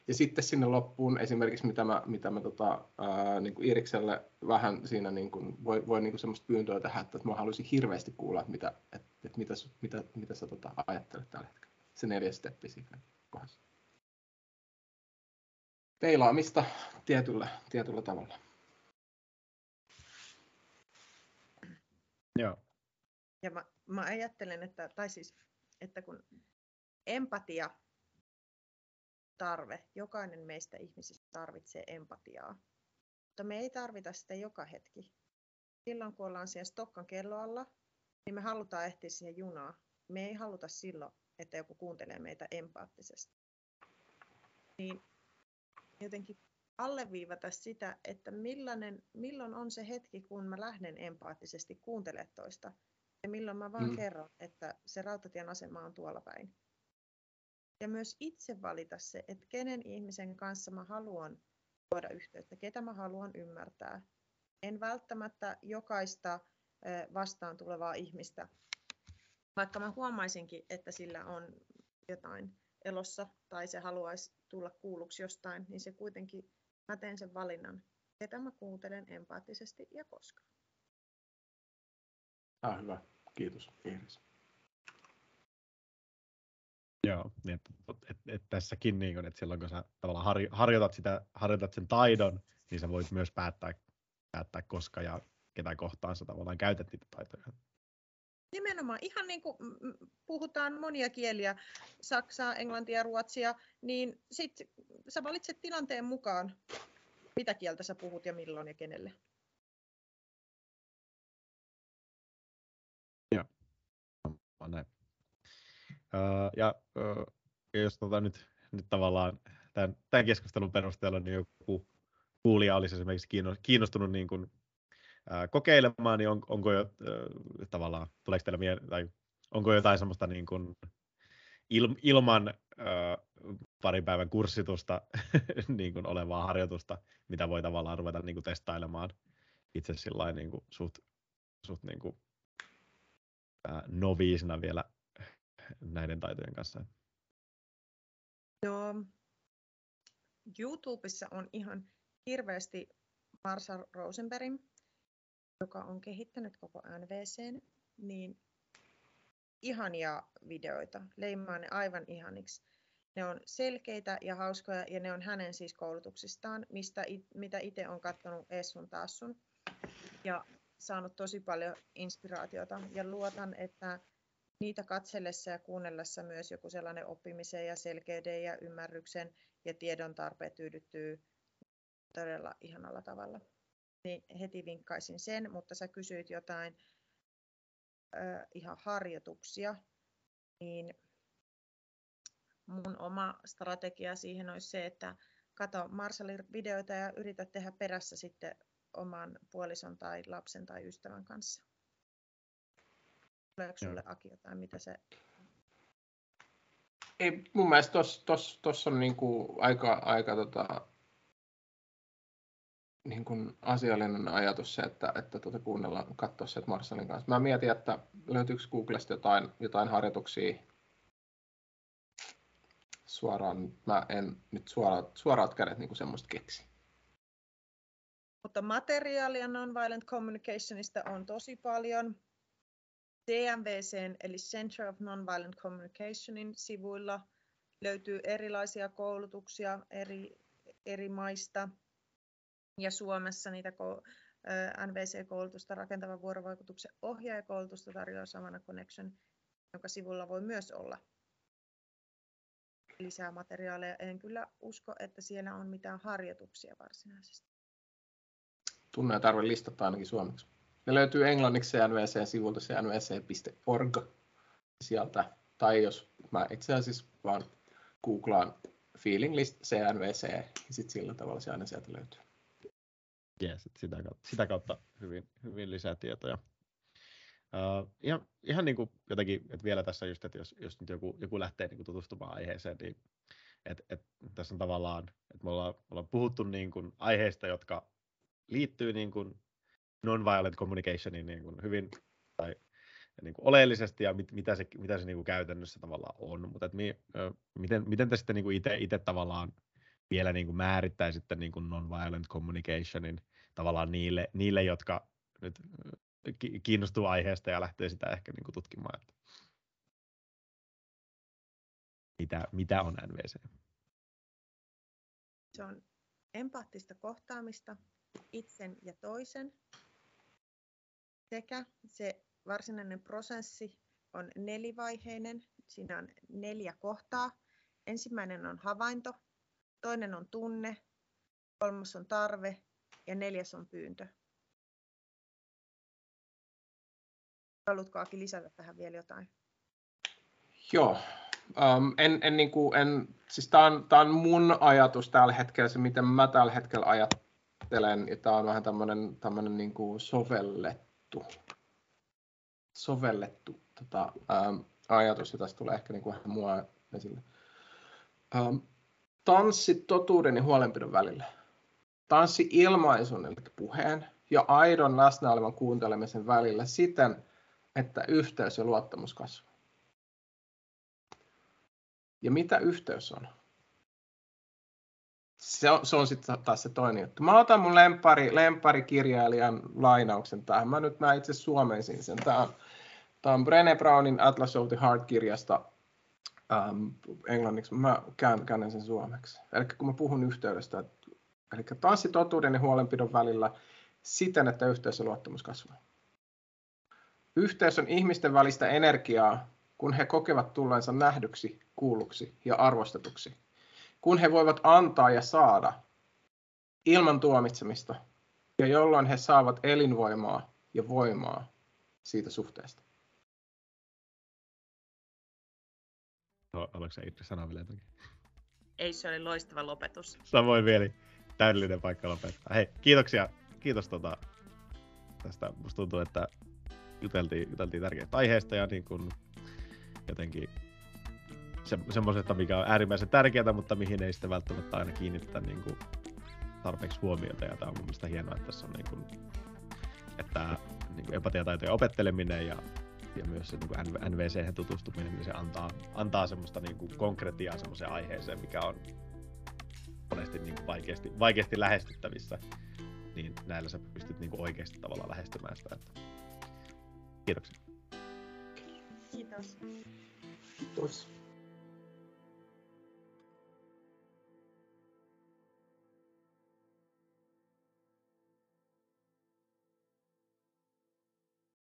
Ja sitten sinne loppuun esimerkiksi, mitä mä, mitä mä tota, ää, niin Irikselle vähän siinä niin kuin, voi, voi niin semmoista pyyntöä tehdä, että mä haluaisin hirveästi kuulla, että mitä, että, että mitä, mitä, mitä sä tota, ajattelet tällä hetkellä. Se neljäs steppi siinä kohdassa. Peilaamista tietyllä, tietyllä tavalla. Joo. Ja mä, mä ajattelen, että, tai siis, että kun empatia tarve. Jokainen meistä ihmisistä tarvitsee empatiaa. Mutta me ei tarvita sitä joka hetki. Silloin kun ollaan siellä Stokkan kelloalla, niin me halutaan ehtiä siihen junaan. Me ei haluta silloin, että joku kuuntelee meitä empaattisesti. Niin jotenkin alleviivata sitä, että millainen, milloin on se hetki, kun mä lähden empaattisesti kuuntelemaan toista. Ja milloin mä vaan mm. kerron, että se rautatien asema on tuolla päin ja myös itse valita se, että kenen ihmisen kanssa mä haluan luoda yhteyttä, ketä mä haluan ymmärtää. En välttämättä jokaista vastaan tulevaa ihmistä, vaikka mä huomaisinkin, että sillä on jotain elossa tai se haluaisi tulla kuulluksi jostain, niin se kuitenkin, mä teen sen valinnan, ketä mä kuuntelen empaattisesti ja koska. Ah, hyvä. Kiitos, Iiris. Joo, niin että, et, et tässäkin niin kun, että silloin kun sä tavallaan har, harjoitat, sitä, harjoitat sen taidon, niin sä voit myös päättää, päättää koska ja ketä kohtaan sä tavallaan käytät niitä taitoja. Nimenomaan, ihan niin kuin puhutaan monia kieliä, saksaa, englantia, ruotsia, niin sit sä valitset tilanteen mukaan, mitä kieltä sä puhut ja milloin ja kenelle. Joo, näin. Ja, ja jos tota nyt, nyt tavallaan tämän, tämän keskustelun perusteella niin joku kuulija olisi esimerkiksi kiinnostunut niin kuin, ää, kokeilemaan, niin on, onko jo ää, tavallaan, tuleeko teille mieleen, tai onko jotain semmoista niin kuin, il, ilman ää, parin päivän kurssitusta niin kuin olevaa harjoitusta, mitä voi tavallaan ruveta niin kuin testailemaan itse sillä niin kuin suht, suht niin kuin, ää, noviisina vielä näiden taitojen kanssa? Joo. YouTubessa on ihan hirveästi Marshall Rosenberg, joka on kehittänyt koko NVC, niin ihania videoita. Leimaa ne aivan ihaniksi. Ne on selkeitä ja hauskoja ja ne on hänen siis koulutuksistaan, mistä it, mitä itse on katsonut Essun Tassun ja saanut tosi paljon inspiraatiota ja luotan, että niitä katsellessa ja kuunnellessa myös joku sellainen oppimisen ja selkeyden ja ymmärryksen ja tiedon tarpeet tyydyttyy todella ihanalla tavalla. Niin heti vinkkaisin sen, mutta sä kysyit jotain ö, ihan harjoituksia, niin mun oma strategia siihen olisi se, että kato Marshallin videoita ja yritä tehdä perässä sitten oman puolison tai lapsen tai ystävän kanssa. Tuleeko sulle Aki jotain, mitä se... Ei, mun mielestä tuossa tos, on niinku aika, aika tota, niin kuin asiallinen ajatus se, että, että tuota kuunnellaan, katsoa se, Marcelin kanssa. Mä mietin, että löytyykö Googlesta jotain, jotain harjoituksia suoraan. Mä en nyt suoraat, suoraat kädet niin kuin semmoista keksi. Mutta materiaalia Nonviolent Communicationista on tosi paljon. CMVCn eli Center of Nonviolent Communicationin sivuilla löytyy erilaisia koulutuksia eri, eri maista ja Suomessa niitä NVC-koulutusta, rakentavan vuorovaikutuksen ohjaajakoulutusta tarjoaa Samana Connection, jonka sivulla voi myös olla lisää materiaaleja. En kyllä usko, että siellä on mitään harjoituksia varsinaisesti. Tunne ja tarve listata ainakin suomeksi. Ne löytyy englanniksi CNVC-sivulta cnvc.org sieltä. Tai jos mä itse asiassa vaan googlaan feeling list CNVC, niin sitten sillä tavalla se aina sieltä löytyy. Yes, sitä kautta, sitä kautta hyvin, hyvin lisää tietoja. Uh, ihan, ihan niin kuin jotenkin, että vielä tässä just, että jos, jos nyt joku, joku lähtee niin kuin tutustumaan aiheeseen, niin Et, et, tässä on tavallaan, että me ollaan, me ollaan puhuttu niin kuin aiheista, jotka liittyy niin kuin non-violent communicationiin niin kuin hyvin tai niin kuin oleellisesti ja mit, mitä se, mitä se niin kuin käytännössä tavallaan on. Mutta mi, miten, miten te sitten niin itse tavallaan vielä niin kuin määrittäisitte niin kuin non-violent communicationin tavallaan niille, niille, jotka nyt kiinnostuu aiheesta ja lähtee sitä ehkä niin kuin tutkimaan. Että mitä, mitä on NVC? Se on empaattista kohtaamista itsen ja toisen sekä se varsinainen prosessi on nelivaiheinen. Siinä on neljä kohtaa. Ensimmäinen on havainto, toinen on tunne, kolmas on tarve ja neljäs on pyyntö. Haluatko Aki lisätä tähän vielä jotain? Joo, um, en, en, niin kuin, en, siis tämä on, tää on mun ajatus tällä hetkellä, se miten mä tällä hetkellä ajattelen, ja tämä on vähän tämmöinen, tämmöinen niin kuin sovellettu, sovellettu tota, um, ajatus, ja tästä tulee ehkä niin kuin mua esille. Um, tanssi totuuden ja huolenpidon välillä. Tanssi ilmaisun, eli puheen, ja aidon läsnä olevan kuuntelemisen välillä siten, että yhteys ja luottamus kasvaa. Ja mitä yhteys on? Se on, se on sitten taas se toinen juttu. Mä otan mun lempari, lemparikirjailijan lainauksen tähän. Mä nyt mä itse suomeisin sen. Tämä on, on Brené Brownin Atlas of the Heart-kirjasta ähm, englanniksi. Mä kään, käännän sen suomeksi. Eli kun mä puhun yhteydestä, eli tanssi totuuden ja huolenpidon välillä siten, että yhteys ja luottamus kasvaa. Yhteys on ihmisten välistä energiaa, kun he kokevat tulleensa nähdyksi, kuulluksi ja arvostetuksi. Kun he voivat antaa ja saada ilman tuomitsemista ja jolloin he saavat elinvoimaa ja voimaa siitä suhteesta. Oliko se itse sanoa vielä jotakin? Ei, se oli loistava lopetus. Samoin vielä täydellinen paikka lopettaa. Hei, kiitoksia. Kiitos tota, tästä. Musta tuntuu, että juteltiin, juteltiin tärkeistä aiheista ja niin kun jotenkin se, semmoisesta, mikä on äärimmäisen tärkeää, mutta mihin ei sitten välttämättä aina kiinnitetä niin kuin tarpeeksi huomiota. Ja tämä on mun mielestä hienoa, että tässä on niin kuin, että niin kuin empatiataitojen opetteleminen ja, ja myös se niin NVC tutustuminen, niin se antaa, antaa semmoista niin kuin konkretiaa semmoiseen aiheeseen, mikä on monesti niin kuin vaikeasti, vaikeasti lähestyttävissä. Niin näillä sä pystyt niin kuin oikeasti tavallaan lähestymään sitä. Että... Kiitoksia. Kiitos. Kiitos.